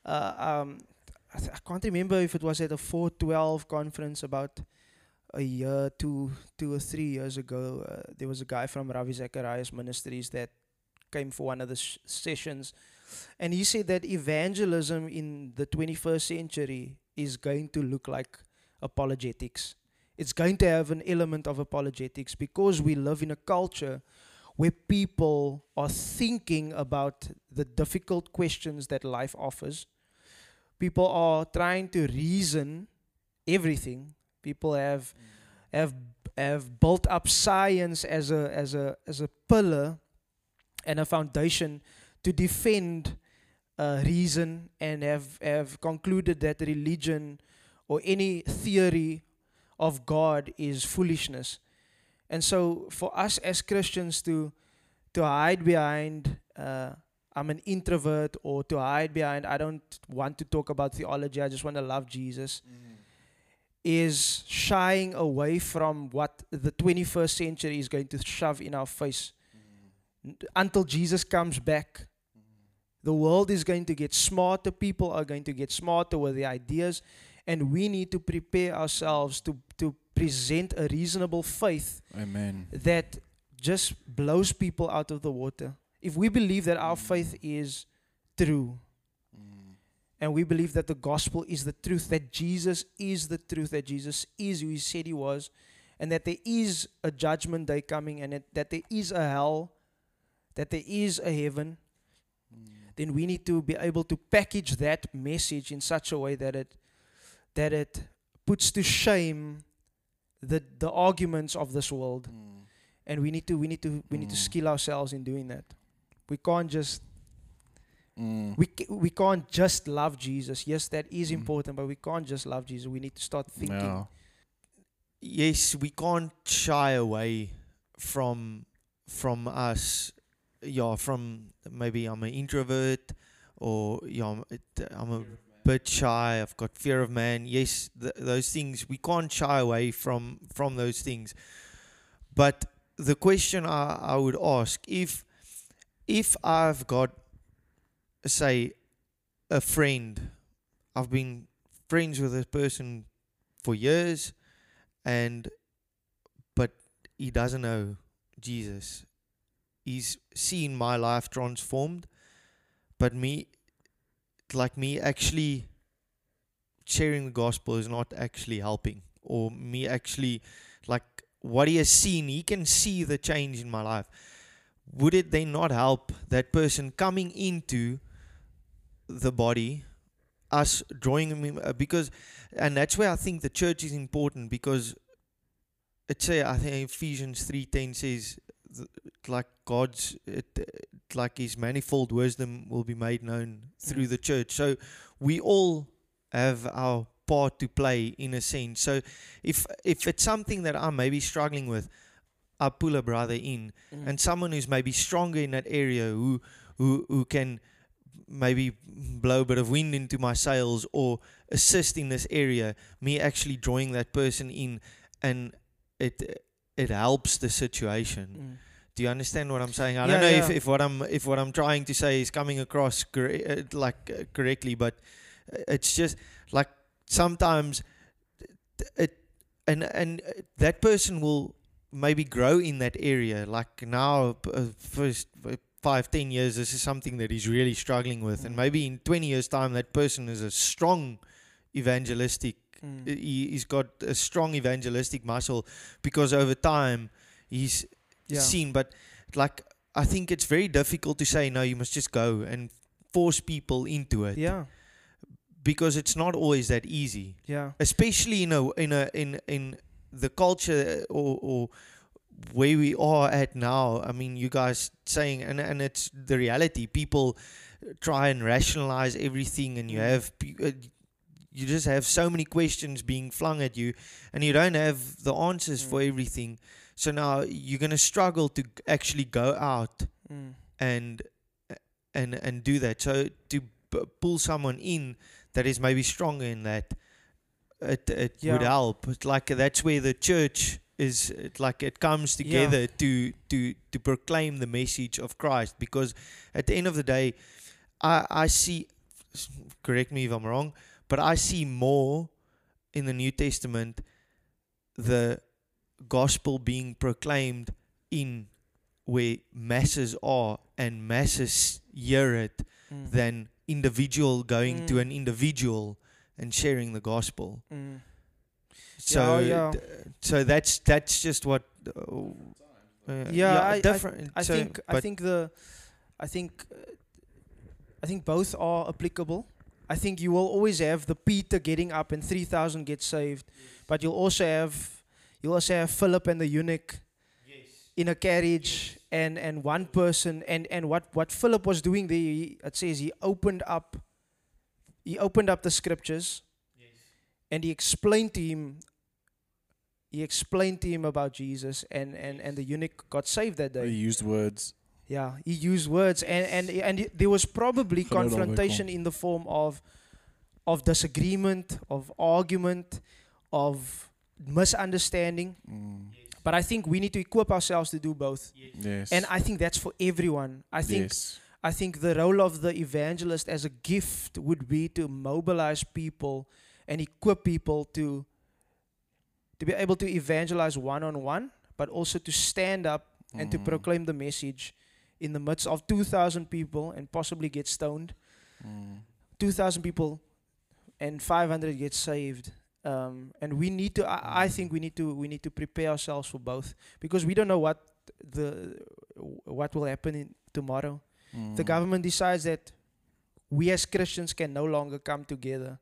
S3: Uh, um, I, th- I can't remember if it was at a 412 conference about a year, two, two or three years ago. Uh, there was a guy from Ravi Zacharias Ministries that came for one of the sh- sessions, and he said that evangelism in the 21st century is going to look like apologetics it's going to have an element of apologetics because we live in a culture where people are thinking about the difficult questions that life offers. People are trying to reason everything. People have have have built up science as a as a as a pillar and a foundation to defend uh, reason and have have concluded that religion or any theory of God is foolishness. And so for us as Christians to to hide behind uh, I'm an introvert or to hide behind I don't want to talk about theology, I just want to love Jesus is shying away from what the 21st century is going to shove in our face. Until Jesus comes back, the world is going to get smarter, people are going to get smarter with the ideas, and we need to prepare ourselves to, to present a reasonable faith
S1: Amen.
S3: that just blows people out of the water. If we believe that our faith is true, and we believe that the gospel is the truth, that Jesus is the truth, that Jesus is who he said he was, and that there is a judgment day coming, and that, that there is a hell, that there is a heaven, then we need to be able to package that message in such a way that it that it puts to shame the the arguments of this world and we need to we need to we need to
S1: Mm.
S3: skill ourselves in doing that we can't just
S1: Mm.
S3: we ca- we can't just love Jesus yes that is
S1: Mm.
S3: important but we can't just love Jesus we need to start thinking
S1: Yeah.
S2: yes, we can't shy away from from us. Yeah, from maybe I'm an introvert, or yeah, I'm, it- I'm a bit shy. I've got fear of man. Yes, th- those things we can't shy away from from those things. But the question I, I would ask if if I've got say a friend, I've been friends with this person for years, and but he doesn't know Jesus. He's seen my life transformed, but me, like me, actually sharing the gospel is not actually helping, or me actually, like what he has seen, he can see the change in my life. Would it then not help that person coming into the body, us drawing him uh, because, and that's where I think the church is important because it say I think Ephesians three ten says like God's it, it, like His manifold wisdom will be made known through
S3: Mm.
S2: the church. So we all have our part to play in a sense. So if if it's something that I'm maybe struggling with, I pull a brother in
S3: Mm.
S2: and someone who's maybe stronger in that area who who who can maybe blow a bit of wind into my sails or assist in this area me actually drawing that person in and it it helps the situation
S3: Mm.
S2: do you understand what i'm saying i
S3: Yeah,
S2: don't know if,
S3: yeah.
S2: if what i'm if what i'm trying to say is coming across corre- uh, like uh, correctly but uh, it's just like sometimes it and and that person will maybe grow in that area like now uh, first uh, five ten years this is something that he's really struggling with and
S3: Mm.
S2: maybe in 20 years time that person is a strong evangelistic
S3: Mm.
S2: he, he's got a strong evangelistic muscle because over time he's
S3: Yeah.
S2: seen but like i think it's very difficult to say no you must just go and force people into it
S3: Yeah.
S2: because it's not always that easy
S3: Yeah.
S2: especially in a in a in in the culture or, or where we are at now i mean you guys saying and and it's the reality people try and rationalize everything and you
S3: Mm.
S2: have pe- uh, you just have so many questions being flung at you and you don't have the answers for
S3: Mm.
S2: everything so now you're going to struggle to actually go out
S3: Mm.
S2: and and and do that. So to p- pull someone in that is maybe stronger in that, it it would help. It's like that's where the church is. It like it comes
S3: Yeah.
S2: together to to to proclaim the message of Christ. Because at the end of the day, I I see. Correct me if I'm wrong, but I see more in the New Testament the gospel being proclaimed in where masses are and masses hear it
S3: Mm.
S2: than individual going to
S3: Mm.
S2: an individual and sharing the gospel.
S3: Mm.
S2: So
S3: yeah.
S2: d- so that's that's just what uh, uh,
S3: Yeah, I- I-
S2: different
S3: I
S2: so-
S3: think I think the I think uh, I think both are applicable. I think you will always have the Peter getting up and 3000 get saved, but you'll also have you'll also have Philip and the eunuch in a carriage and and one person and and what what Philip was doing there he, it says he opened up he opened up the scriptures and he explained to him he explained to him about Jesus and and and the eunuch got saved that day.
S1: He used words.
S3: Yeah, he used words, and and and there was probably confrontation in the form of of disagreement, of argument, of misunderstanding.
S1: Mm.
S3: But I think we need to equip ourselves to do both,
S1: Yes.
S3: and I think that's for everyone. I think
S1: yes.
S3: I think the role of the evangelist as a gift would be to mobilize people and equip people to to be able to evangelize one on one, but also to stand up and to
S1: Mm.
S3: proclaim the message in the midst of 2,000 people and possibly get stoned.
S1: Mm.
S3: 2,000 people and 500 get saved. Um, and we need to, I, I think we need to, we need to prepare ourselves for both because we don't know what the, what will happen in tomorrow. The
S1: Mm.
S3: government decides that we as Christians can no longer come together.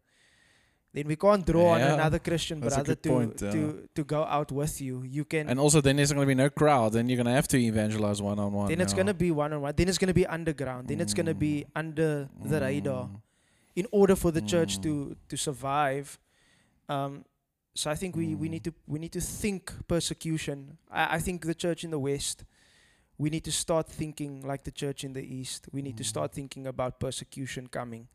S3: Then we can't draw on another Christian
S1: that's
S3: brother to,
S1: point,
S3: to,
S1: yeah.
S3: to go out with you. You can
S1: And also, then there's going to be no crowd. Then you're going to have to evangelize one on one.
S3: then it's gonna be one on one. Then it's gonna be underground. Then it's gonna be under the radar in order for the church
S1: Mm.
S3: to to survive. Um, so I think we, we
S1: Mm.
S3: need to we need to think persecution. I, I think the church in the west, we need to start thinking like the church in the east. We need to
S1: Mm.
S3: start thinking about persecution coming.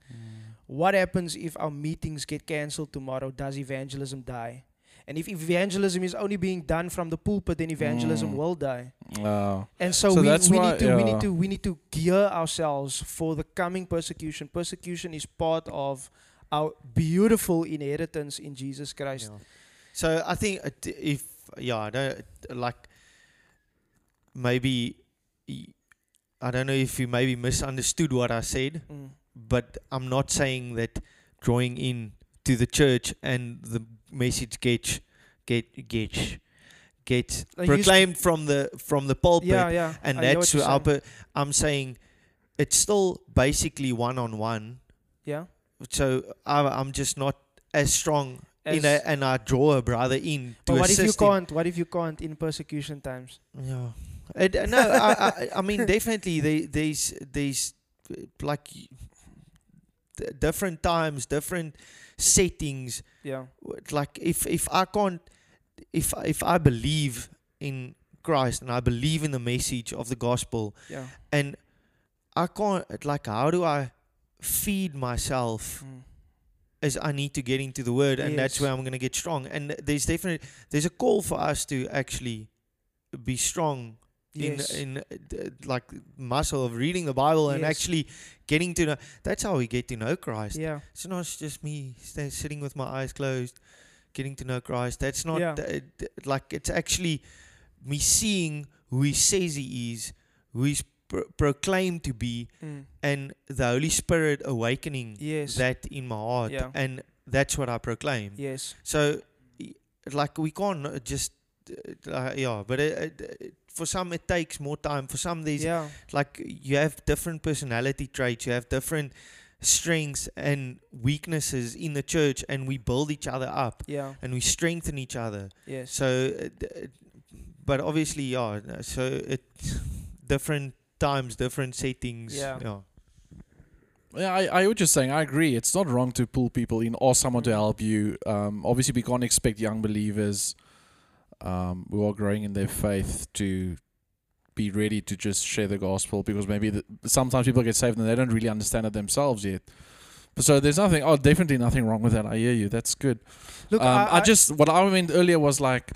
S3: What happens if our meetings get cancelled tomorrow? Does evangelism die? And if evangelism is only being done from the pulpit, then evangelism
S1: Mm.
S3: will die.
S1: Uh,
S3: And so,
S1: So
S3: we,
S1: that's
S3: we
S1: why-
S3: need to we need to we need to gear ourselves for the coming persecution. Persecution is part of our beautiful inheritance in Jesus Christ.
S2: Yeah. So I think uh, if yeah, I don't like maybe y- I don't know if you maybe misunderstood what I said,
S3: Mm.
S2: But I'm not saying that drawing in to the church and the message gets get gets gets
S3: Like
S2: proclaimed from the from the pulpit
S3: Yeah, yeah.
S2: and
S3: I
S2: that's
S3: what
S2: our
S3: saying.
S2: I'm saying it's still basically one on one.
S3: yeah.
S2: So I, I'm just not as strong in a, and I draw a brother in to
S3: but what if you can't? What if you can't in persecution times?
S2: Yeah. It, no, I, I, I mean [laughs] definitely they, there's there's like d- different times, different settings.
S3: Yeah.
S2: Like if if I can't, if if I believe in Christ and I believe in the message of the gospel,
S3: Yeah.
S2: and I can't like how do I feed myself
S3: Mm.
S2: is I need to get into the word, and that's where I'm going to get strong. And there's definitely there's a call for us to actually be strong
S3: Yes.
S2: in in uh, like muscle of reading the Bible and actually getting to know. That's how we get to know Christ.
S3: yeah.
S2: It's not just me sta sitting with my eyes closed, getting to know Christ. That's not
S3: Yeah.
S2: d- like it's actually me seeing who He says He is, who He's pro- proclaimed to be,
S3: Mm.
S2: and the Holy Spirit awakening
S3: Yes.
S2: that in my heart,
S3: Yeah.
S2: and that's what I proclaim.
S3: yes.
S2: So, y- like we can't just, uh, uh, yeah. But it, it, it, for some, it takes more time. For some, there's
S3: Yeah.
S2: like you have different personality traits. You have different strengths and weaknesses in the church, and we build each other up
S3: Yeah.
S2: and we strengthen each other.
S3: Yes.
S2: So, but obviously, yeah. no, So it different times, different settings.
S3: Yeah.
S2: yeah.
S1: Yeah, I, I was just saying, I agree. It's not wrong to pull people in or someone to help you. Um, obviously, we can't expect young believers um, who are growing in their faith to be ready to just share the gospel because maybe the, sometimes people get saved and they don't really understand it themselves yet. But so there's nothing, oh, definitely nothing wrong with that. I hear you. That's good.
S3: Look,
S1: um,
S3: I,
S1: I, just what I meant earlier was like,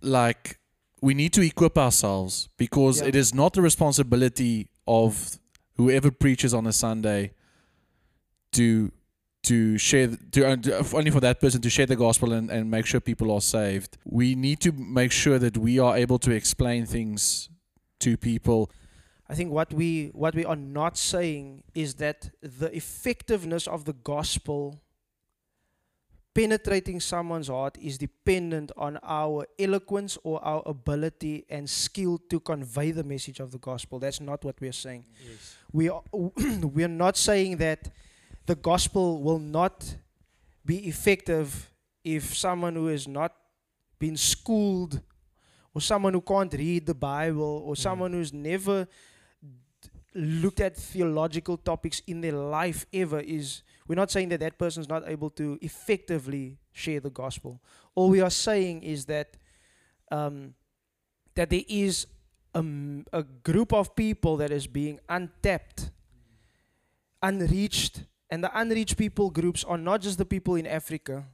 S1: like we need to equip ourselves because
S3: Yeah.
S1: it is not the responsibility of whoever preaches on a Sunday to to share to, uh, uh, only for that person to share the gospel and, and make sure people are saved. We need to make sure that we are able to explain things to people.
S3: I think what we what we are not saying is that the effectiveness of the gospel penetrating someone's heart is dependent on our eloquence or our ability and skill to convey the message of the gospel. That's not what we are saying. We are [clears throat] we are not saying that the gospel will not be effective if someone who has not been schooled or someone who can't read the Bible or
S2: Mm.
S3: someone who's never d- looked at theological topics in their life ever is we're not saying that that person's not able to effectively share the gospel all we are saying is that um, that there is a group of people that is being untapped unreached and the unreached people groups are not just the people in africa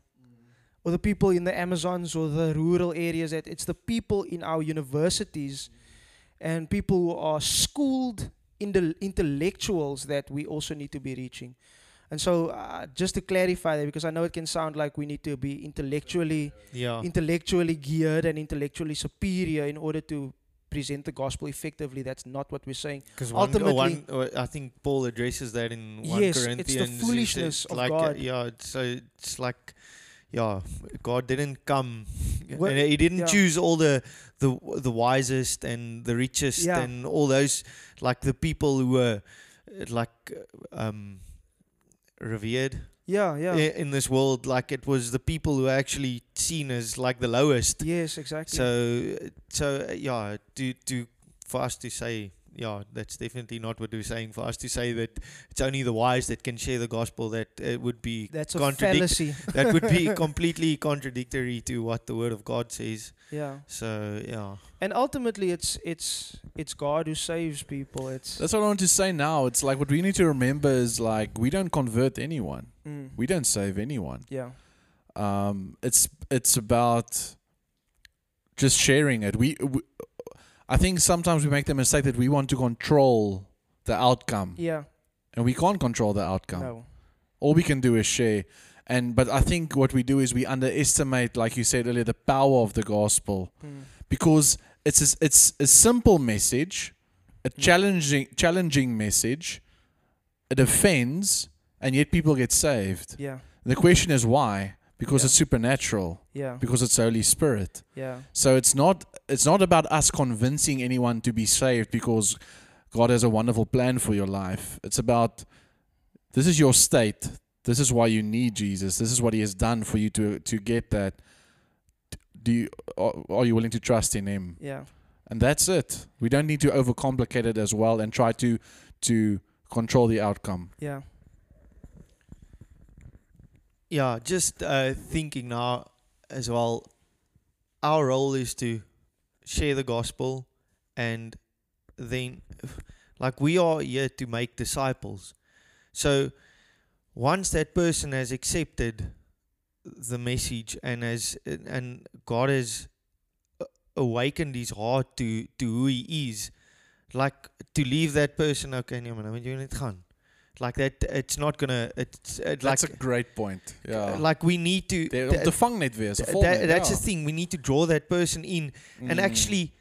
S3: or the people in the amazons or the rural areas that it's the people in our universities and people who are schooled in the intellectuals that we also need to be reaching and so uh, just to clarify that because i know it can sound like we need to be intellectually
S2: Yeah.
S3: intellectually geared and intellectually superior in order to present the gospel effectively that's not what we're saying
S2: Because
S3: ultimately-
S2: one, uh, I think Paul addresses that in one
S3: Yes, it's the
S2: Corinthians. he
S3: foolishness of
S2: like, uh,
S3: God.
S2: yeah, it's, so it's like, yeah, God didn't come,
S3: Well,
S2: and He didn't
S3: yeah.
S2: choose all the the the wisest and the richest
S3: Yeah.
S2: and all those like the people who were uh, like uh, um revered
S3: yeah yeah
S2: i- in this world. Like it was the people who are actually seen as like the lowest.
S3: yes exactly
S2: So, so yeah, to to for us to say, yeah, that's definitely not what we're saying. For us to say that it's only the wise that can share the gospel, that it would be
S3: that's a
S2: contradict-
S3: fallacy [laughs]
S2: that would be [laughs] completely contradictory to what the Word of God says.
S3: yeah
S2: So, yeah,
S3: and ultimately it's it's it's god who saves people it's
S1: That's what I want to say now. It's like what we need to remember is like we don't convert anyone.
S3: mm,
S1: We don't save anyone.
S3: yeah
S1: Um, it's it's about just sharing it. We, we, I think sometimes we make the mistake that we want to control the outcome,
S3: Yeah.
S1: and we can't control the outcome.
S3: No.
S1: All we can do is share. And but I think what we do is we underestimate, like you said earlier, the power of the gospel
S3: Mm.
S1: because it's a, it's a simple message, a
S3: Mm.
S1: challenging challenging message. It offends, and yet people get saved.
S3: Yeah.
S1: The question is why? Because
S3: Yeah.
S1: it's supernatural.
S3: Yeah.
S1: Because it's Holy Spirit.
S3: Yeah.
S1: So it's not it's not about us convincing anyone to be saved because God has a wonderful plan for your life. It's about this is your state. This is why you need Jesus. This is what He has done for you to to get that. Do you are, are you willing to trust in Him?
S3: Yeah.
S1: And that's it. We don't need to overcomplicate it as well and try to to control the outcome.
S3: Yeah.
S2: Yeah, just uh, thinking now as well, our role is to share the gospel and then, like, we are here to make disciples. So, once that person has accepted the message and has and God has awakened his heart to to who he is, like to leave that person. Okay. Like that, it's not gonna. It's it, like
S1: That's a great point. Yeah.
S2: like we need to
S1: They-
S2: th-
S1: om te vang net weer, so
S2: th-
S1: vol
S2: that- that's
S1: ja.
S2: the thing we need to draw that person in and
S1: Mm.
S2: actually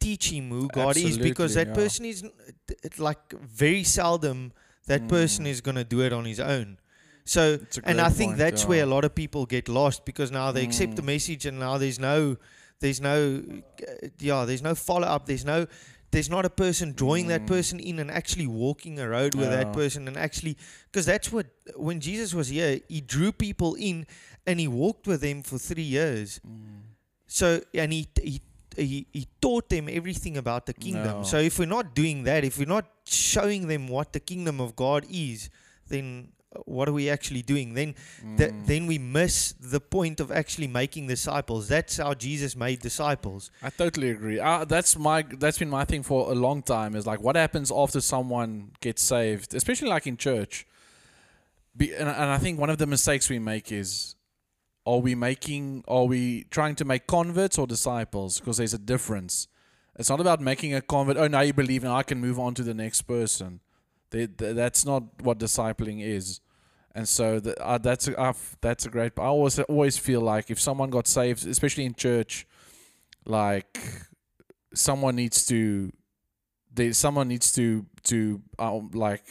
S2: teach him who God is because that
S1: yeah.
S2: person is n- it- it like very seldom that person
S1: Mm.
S2: is going to do it on his own so and I think
S1: point,
S2: that's
S1: yeah.
S2: where a lot of people get lost because now they accept the
S1: Mm.
S2: message and now there's no there's no uh, yeah there's no follow up there's no there's not a person drawing that
S1: Mm.
S2: person in and actually walking a road with that person and actually because that's what when Jesus was here he drew people in and he walked with them for 3 years
S1: Mm.
S2: so and he he he, he taught them everything about the kingdom.
S1: No.
S2: So if we're not doing that, if we're not showing them what the kingdom of God is, then what are we actually doing? Then th-
S1: Mm.
S2: then we miss the point of actually making disciples. That's how Jesus made disciples.
S1: I totally agree. Uh, that's my that's been my thing for a long time. Is like what happens after someone gets saved, especially like in church. Be, and, and I think one of the mistakes we make is, are we making are we trying to make converts or disciples? Because there's a difference. It's not about making a convert. Oh, now you believe, and I can move on to the next person. They, th- that's not what discipling is. And so the, uh, that's a, I've, that's a great. I always always feel like if someone got saved, especially in church, like someone needs to they someone needs to to um, like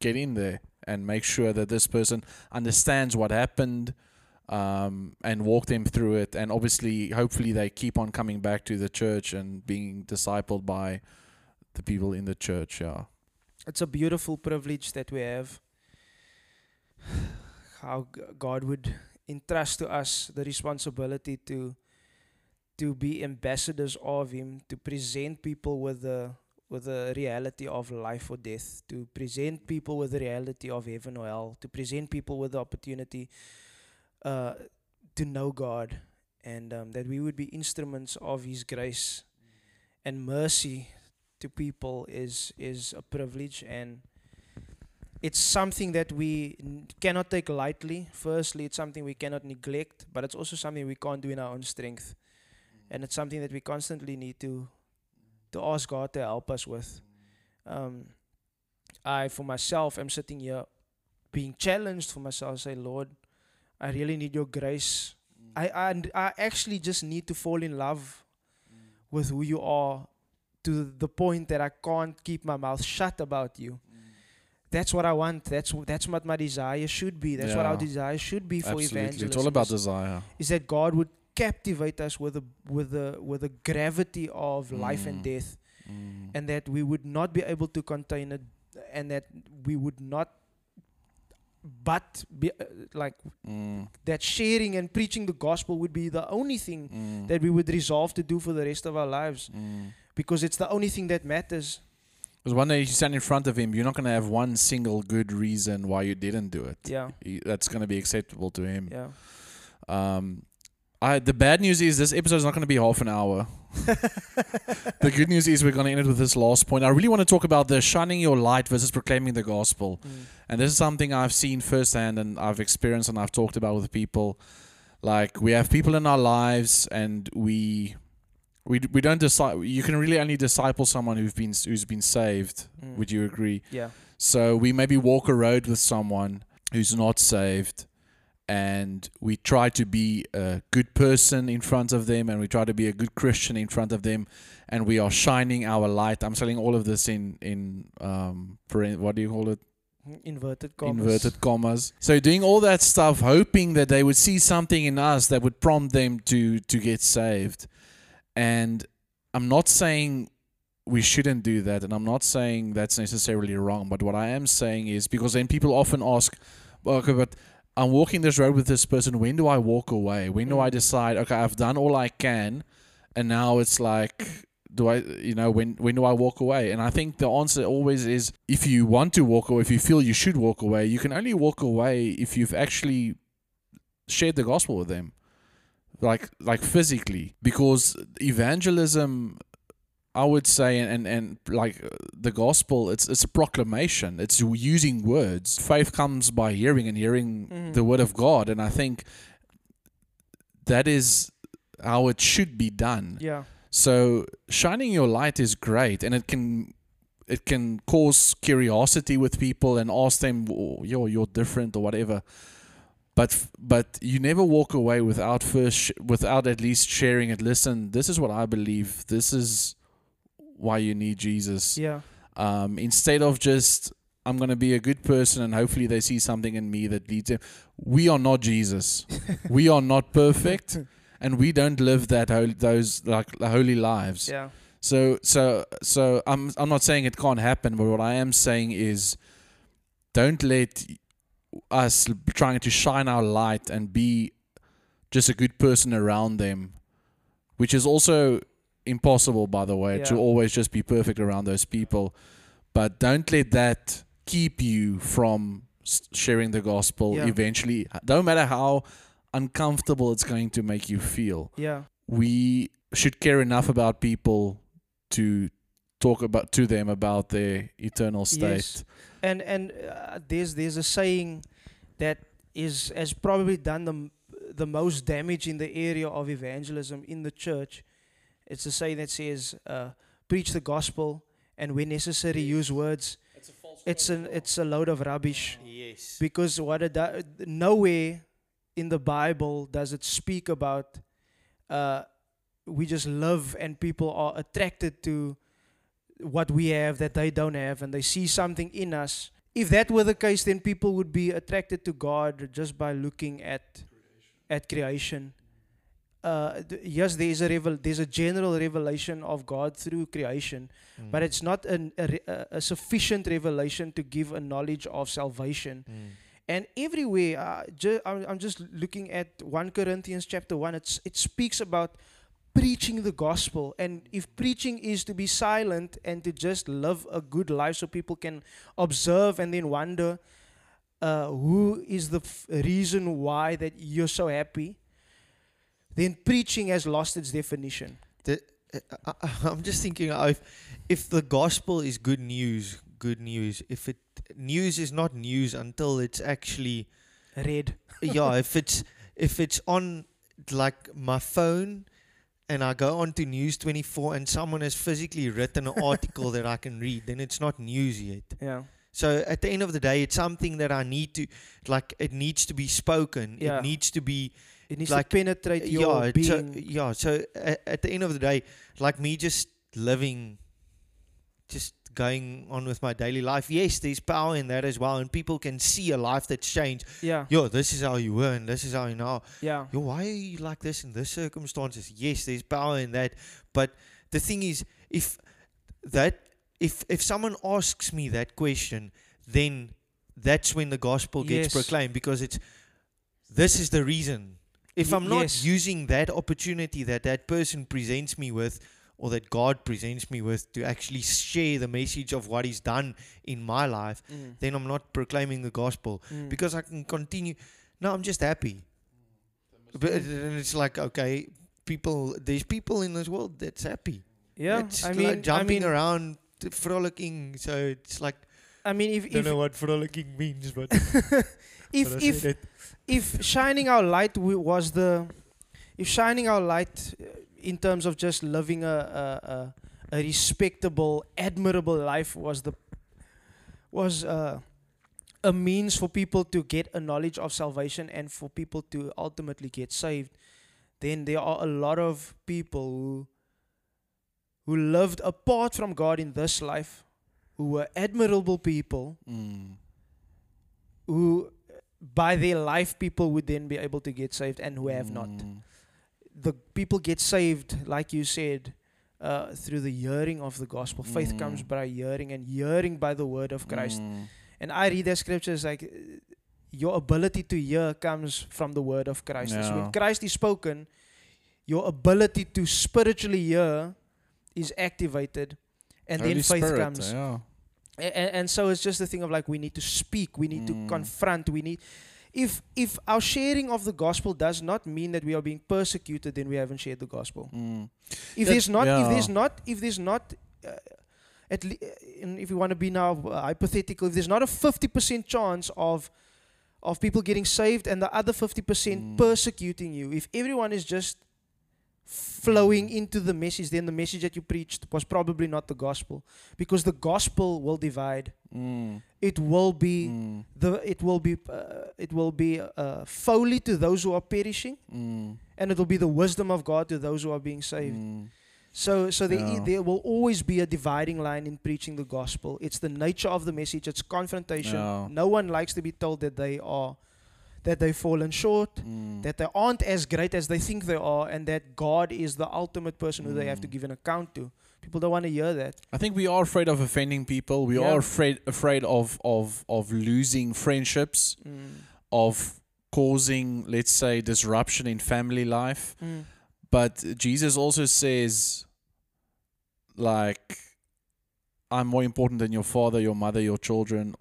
S1: get in there and make sure that this person understands what happened um, and walk them through it and obviously hopefully they keep on coming back to the church and being discipled by the people in the church yeah
S3: It's a beautiful privilege that we have. How God would entrust to us the responsibility to to be ambassadors of Him, to present people with the with the reality of life or death, to present people with the reality of heaven or hell, to present people with the opportunity uh, to know God, and um, that we would be instruments of His grace and mercy to people is is a privilege and it's something that we n- cannot take lightly. Firstly, it's something we cannot neglect, but it's also something we can't do in our own strength, and it's something that we constantly need to to ask God to help us with. Um, I, for myself, am sitting here being challenged for myself. Say, Lord, I really need Your grace. I I, I actually just need to fall in love with who You are to the point that I can't keep my mouth shut about you. That's what I want. That's that's what my desire should be. That's what our desire should be for
S1: absolutely
S3: evangelism.
S1: it's all about desire
S3: is that God would captivate us with the with the with the gravity of life and
S1: Mm.
S3: death,
S1: Mm.
S3: and that we would not be able to contain it, and that we would not, but be uh, like
S1: Mm.
S3: that sharing and preaching the gospel would be the only thing
S1: Mm.
S3: that we would resolve to do for the rest of our lives,
S1: Mm.
S3: Because it's the only thing that matters.
S1: Because one day you stand in front of him, you're not going to have one single good reason why you didn't do it.
S3: Yeah,
S1: He- That's going to be acceptable to him.
S3: yeah.
S1: Um, I the bad news is this episode is not going to be half an hour. [laughs] the good news is we're going to end it with this last point. I really want to talk about the shining your light versus proclaiming the gospel.
S3: Mm.
S1: And this is something I've seen firsthand and I've experienced and I've talked about with people. Like we have people in our lives and we we we don't decide you can really only disciple someone who's been who's been saved.
S3: Mm.
S1: Would you agree?
S3: Yeah.
S1: So we maybe walk a road with someone who's not saved and we try to be a good person in front of them and we try to be a good Christian in front of them and we are shining our light. I'm saying all of this in in um what do you call it?
S3: Inverted commas.
S1: Inverted commas. So doing all that stuff hoping that they would see something in us that would prompt them to to get saved. And I'm not saying we shouldn't do that and I'm not saying that's necessarily wrong, but what I am saying is because then people often ask, okay, but I'm walking this road with this person. When do I walk away? When do I
S3: Mm.
S1: decide? Okay, I've done all I can, and now it's like, do I, you know, when when do I walk away? And I think the answer always is, if you want to walk away, if you feel you should walk away, you can only walk away if you've actually shared the gospel with them, like like physically, because evangelism. I would say, and, and, and like the gospel, it's it's a proclamation. It's using words. Faith comes by hearing, and hearing
S3: Mhm.
S1: the word of God. And I think that is how it should be done.
S3: Yeah.
S1: So shining your light is great, and it can it can cause curiosity with people and ask them, "Oh, "Yo, you're different" or whatever. But but you never walk away without first sh- without at least sharing it. Listen, this is what I believe. This is why you need Jesus
S3: Yeah.
S1: um, instead of just I'm going to be a good person and hopefully they see something in me that leads them. We are not Jesus. [laughs] we are not perfect, and we don't live that hol- those like holy lives.
S3: Yeah.
S1: So so so I'm I'm not saying it can't happen, but what I am saying is, don't let us trying to shine our light and be just a good person around them, which is also impossible, by the way, to always just be perfect around those people. But don't let that keep you from sharing the gospel
S3: Yeah.
S1: eventually. Don't matter how uncomfortable it's going to make you feel
S3: Yeah.
S1: we should care enough about people to talk about to them about their eternal state.
S3: Yes. And and uh, there's there's a saying that is has probably done the m- the most damage in the area of evangelism in the church. It's a saying that says, uh, "Preach the gospel, and when necessary, use words." It's an it's a load of rubbish
S2: Yes.
S3: because what it do, nowhere in the Bible does it speak about uh, we just love and people are attracted to what we have that they don't have and they see something in us. If that were the case, then people would be attracted to God just by looking at at creation. Uh, th- yes, there is a revel- there's a general revelation of God through creation,
S2: Mm.
S3: but it's not an, a, re- a, a sufficient revelation to give a knowledge of salvation.
S2: Mm.
S3: And everywhere, uh, ju- I'm, I'm just looking at 1 Corinthians chapter 1, it's, it speaks about preaching the gospel. And if preaching is to be silent and to just live a good life so people can observe and then wonder uh, who is the f- reason why that you're so happy, then preaching has lost its definition.
S2: The, I, I- [laughs] I'm just thinking uh, if if the gospel is good news, good news. If it news is not news until it's actually
S3: Read.
S2: yeah. [laughs] If it's if it's on like my phone. And I go on to News 24 and someone has physically written an article that I can read, then it's not news yet.
S3: Yeah.
S2: So at the end of the day, it's something that I need to, like, it needs to be spoken.
S3: Yeah.
S2: It needs to be
S3: It needs
S2: Like,
S3: to penetrate your
S2: yeah,
S3: being.
S2: yeah. So at, at the end of the day, like me just living, just going on with my daily life. Yes, there's power in that as well, and people can see a life that's changed.
S3: yeah.
S2: Yo, this is how you were, and this is how you now.
S3: Yeah.
S2: Yo, why are you like this in this circumstances? Yes, there's power in that, but the thing is, if that, if if someone asks me that question, then that's when the gospel gets
S3: Yes.
S2: proclaimed because it's this is the reason. If I'm not
S3: yes.
S2: using that opportunity that that person presents me with, or that God presents me with, to actually share the message of what He's done in my life,
S3: Mm.
S2: then I'm not proclaiming the gospel
S3: Mm.
S2: because I can continue. No, I'm just happy. But it- and it's like okay, people. There's people in this world that's happy.
S3: Yeah,
S2: it's
S3: I
S2: like
S3: mean, I
S2: jumping
S3: mean,
S2: around, frolicking. So it's like
S3: I mean, if
S2: don't
S3: if
S2: know what frolicking means, but
S3: if [laughs]
S2: but
S3: if if shining our light wi- was the if shining our light in terms of just living a a, a, a respectable admirable life was the was uh, a means for people to get a knowledge of salvation and for people to ultimately get saved then there are a lot of people who who lived apart from God in this life who were admirable people
S1: Mm.
S3: who by their life people would then be able to get saved and who have not
S1: Mm.
S3: The people get saved like you said uh, through the hearing of the gospel faith comes
S1: Mm.
S3: by hearing and hearing by the word of christ
S1: Mm.
S3: and i read that scriptures like your ability to hear comes from the word of christ so when christ is spoken your ability to spiritually hear is activated and
S1: Holy
S3: then faith
S1: Spirit,
S3: comes
S1: Yeah.
S3: and, and so it's just a thing of like we need to speak we need to
S1: Mm.
S3: confront we need if if our sharing of the gospel does not mean that we are being persecuted then we haven't shared the gospel
S1: Mm.
S3: if there's not if
S1: yeah.
S3: there's not if there's not uh, at le- uh, and if you want to be now uh, hypothetical if there's not a 50% chance of of people getting saved and the other 50%
S1: Mm.
S3: persecuting you if everyone is just flowing into the message then the message that you preached was probably not the gospel because the gospel will divide
S1: Mm.
S3: it will be
S1: Mm.
S3: the it will be uh, it will be uh, folly to those who are perishing
S1: Mm.
S3: and it will be the wisdom of God to those who are being saved
S1: Mm.
S3: so so there, i- there will always be a dividing line in preaching the gospel it's the nature of the message it's confrontation
S1: Yeah.
S3: no one likes to be told that they are that they've fallen short
S1: Mm.
S3: that they aren't as great as they think they are and that God is the ultimate person who they have to
S1: Mm.
S3: give an account to people don't want to hear that
S1: I think we are afraid of offending people. We
S3: Yeah.
S1: are afraid afraid of of of losing friendships,
S3: Mm.
S1: of causing, let's say, disruption in family life.
S3: Mm.
S1: But Jesus also says, like, I'm more important than your father, your mother, your children.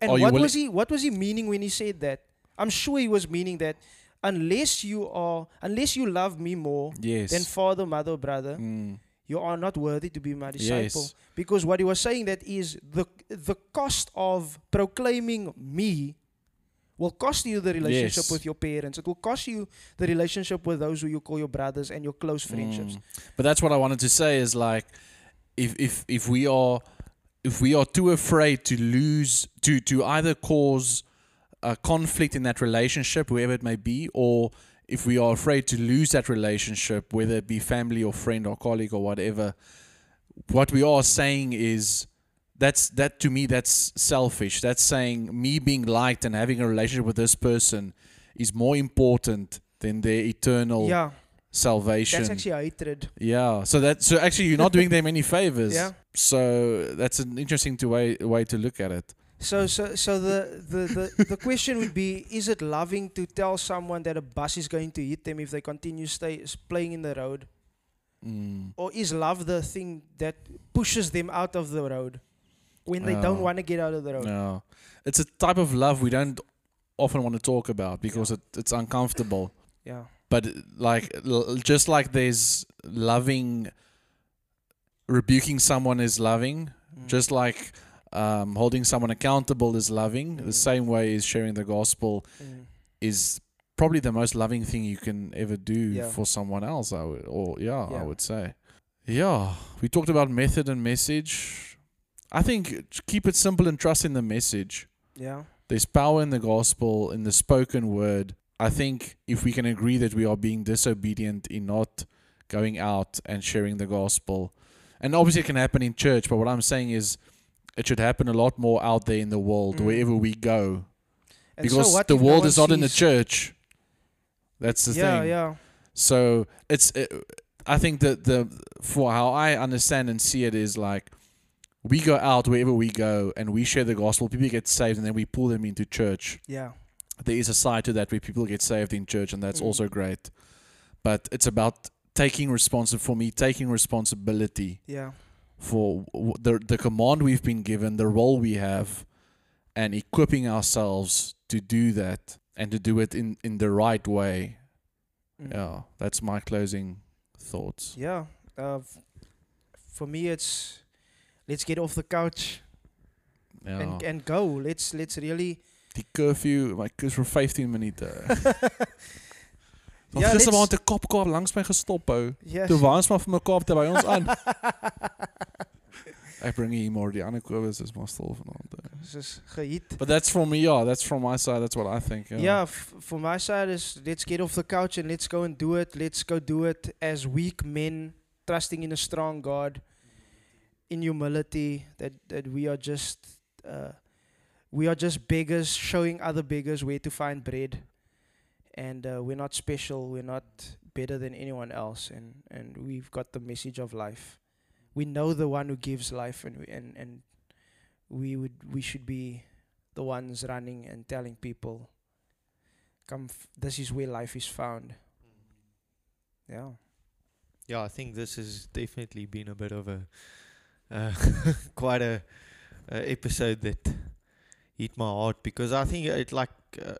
S3: And what was he what was he meaning when he said that? I'm sure he was meaning that unless you are unless you love me more
S1: Yes.
S3: than father, mother, brother,
S1: Mm.
S3: you are not worthy to be my disciple.
S1: Yes.
S3: Because what he was saying that is the the cost of proclaiming me will cost you the relationship
S1: Yes.
S3: with your parents. It will cost you the relationship with those who you call your brothers and your close friendships.
S1: Mm. But that's what I wanted to say is like if if if we are if we are too afraid to lose to to either cause a conflict in that relationship whoever it may be or if we are afraid to lose that relationship whether it be family or friend or colleague or whatever what we are saying is that's that to me that's selfish that's saying me being liked and having a relationship with this person is more important than their eternal
S3: Yeah,
S1: salvation
S3: that's actually hatred.
S1: yeah. So that so actually you're not doing them any favors. [laughs]
S3: Yeah.
S1: So that's an interesting to way way to look at it.
S3: So, so, so the, the, the, the question would be: Is it loving to tell someone that a bus is going to hit them if they continue stay playing in the road,
S1: Mm.
S3: or is love the thing that pushes them out of the road when they don't
S1: Oh.
S3: want to get out of the road?
S1: No. It's a type of love we don't often want to talk about because it, it's uncomfortable.
S3: Yeah,
S1: But like l- just like there's loving rebuking someone is loving,
S3: Mm.
S1: just like um, holding someone accountable is loving,
S3: Mm.
S1: the same way is sharing the gospel
S3: Mm.
S1: is probably the most loving thing you can ever do
S3: Yeah.
S1: for someone else. I would, or yeah,
S3: Yeah.
S1: I would say. Yeah, we talked about method and message. I think keep it simple and trust in the message.
S3: yeah,
S1: There's power in the gospel, in the spoken word. I think if we can agree that we are being disobedient in not going out and sharing the gospel, and obviously it can happen in church, but what I'm saying is it should happen a lot more out there in the world,
S3: Mm.
S1: wherever we go
S3: And so
S1: because
S3: what
S1: the
S3: if no
S1: world is not in the church. That's the
S3: yeah,
S1: thing.
S3: yeah, yeah.
S1: So it's, uh, I think that the for how I understand and see it is like we go out wherever we go and we share the gospel. People get saved and then we pull them into church.
S3: yeah,
S1: There is a side to that where people get saved in church and that's
S3: Mm.
S1: also great. But it's about taking responsibility for me, taking responsibility
S3: yeah,
S1: for the the command we've been given, the role we have, and equipping ourselves to do that and to do it in in the right way,
S3: Mm.
S1: Yeah, that's my closing thoughts.
S3: Yeah. Uh, f- for me, it's let's get off the couch
S1: Ja.
S3: and and go. Let's let's really.
S1: Die curfew, my kus vir 15 minute.
S3: Ja, [laughs]
S1: Ja, gister waar 'n kopkaap langs my gestop hou.
S3: Yes.
S1: Toe waans maar vir mekaar te by ons aan. [laughs] Ek bring hier maar die ander Kobus is maar stil vanaand.
S3: This is.
S1: But that's from me, yeah, that's from my side, that's what I think. Yeah.
S3: Yeah, for my side is let's get off the couch and let's go and do it. Let's go do it as weak men, trusting in a strong God, in humility. That that we are just uh, we are just beggars, showing other beggars where to find bread, and uh, we're not special. We're not better than anyone else, and and we've got the message of life. We know the one who gives life, and we, and and we would we should be the ones running and telling people, "Come, f- this is where life is found." Yeah.
S2: Yeah, I think this has definitely been a bit of a uh, [laughs] quite a, a episode that hit my heart because I think it like uh,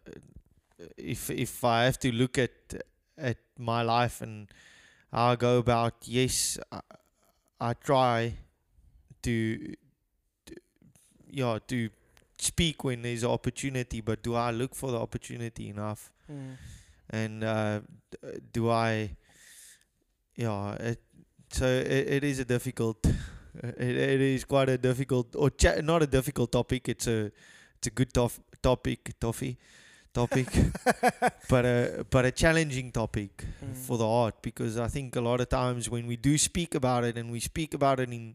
S2: if if I have to look at at my life and how I go about, yes, I, I try to, to yeah to speak when there's an opportunity, but do I look for the opportunity enough?
S3: Mm.
S2: and uh, do I? Yeah, it, so it, it is a difficult. It, it is quite a difficult, or cha- not a difficult topic. It's a, it's a good tof- topic, toffee, topic, [laughs] but a but a challenging topic
S3: Mm.
S2: for the heart because I think a lot of times when we do speak about it and we speak about it in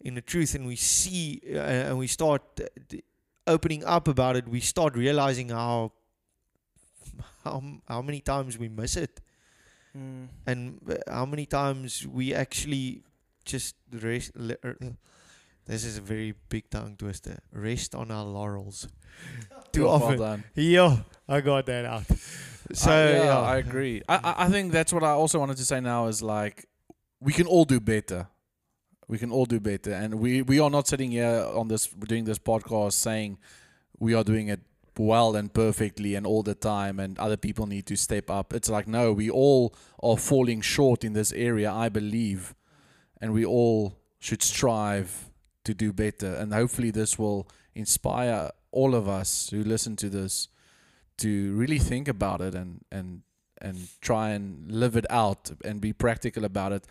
S2: in the truth and we see uh, and we start uh, d- opening up about it, we start realizing how how how many times we miss it
S3: Mm.
S2: and uh, how many times we actually just rest. le- uh, This is a very big tongue twister. Rest on our laurels. [laughs] Too
S1: Well
S2: often.
S1: done.
S2: Yeah, I got that out. So
S1: I, yeah,
S2: yeah,
S1: I agree. I, I I think that's what I also wanted to say now is like we can all do better. We can all do better, and we we are not sitting here on this doing this podcast saying we are doing it well and perfectly and all the time, and other people need to step up. It's like no, we all are falling short in this area, I believe, and we all should strive to do better. And hopefully, this will inspire all of us who listen to this to really think about it and and and try and live it out and be practical about it.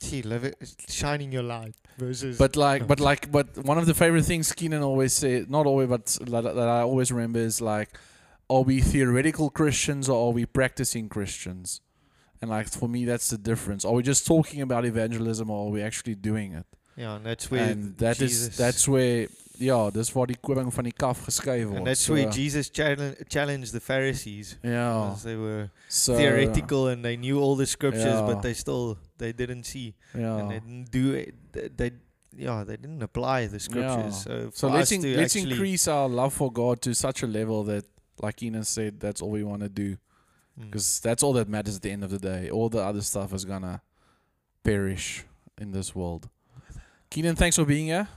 S2: see, live it, shining your light versus.
S1: But like, [laughs] but like, but one of the favorite things Keenan always said, not always, but that, that I always remember is like, are we theoretical Christians or are we practicing Christians? And like for me, that's the difference. Are we just talking about evangelism or are we actually doing it?
S2: Yeah, and that's where
S1: and that is
S2: Jesus,
S1: that's where ja, dis waar die koning van die kaf geskei word.
S2: and that's
S1: so,
S2: where Jesus challenge, challenged the Pharisees.
S1: ja.
S2: because they were
S1: So,
S2: theoretical and they knew all the scriptures,
S1: Yeah.
S2: but they still they didn't see
S1: Ja.
S2: and they didn't do it. They, yeah, they didn't apply the scriptures. So,
S1: So let's in, let's increase our love for God to such a level that, like Keenan said, that's all we want to do.
S2: Mm.
S1: Because that's all that matters at the end of the day. All the other stuff is gonna perish in this world. Keenan, thanks for being here.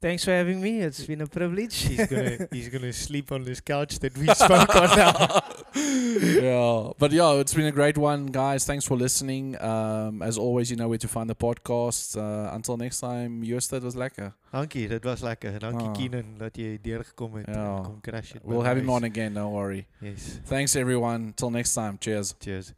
S3: Thanks for having me. It's been a privilege.
S2: he's gonna [laughs] he's gonna sleep on this couch that we spoke on now. [laughs]
S1: yeah, but yeah, it's been a great one, guys. Thanks for listening. Um, as always, you know where to find the podcast. Uh, until next time, yours that was lekker.
S2: Dankie, dit was lekker. Dankie
S1: Ah.
S2: Keenan dat jy deurgekom het
S1: Ja.
S2: en kom crash het.
S1: We'll have him on again. Don't worry.
S2: Yes.
S1: Thanks everyone. Till next time. Cheers.
S2: Cheers.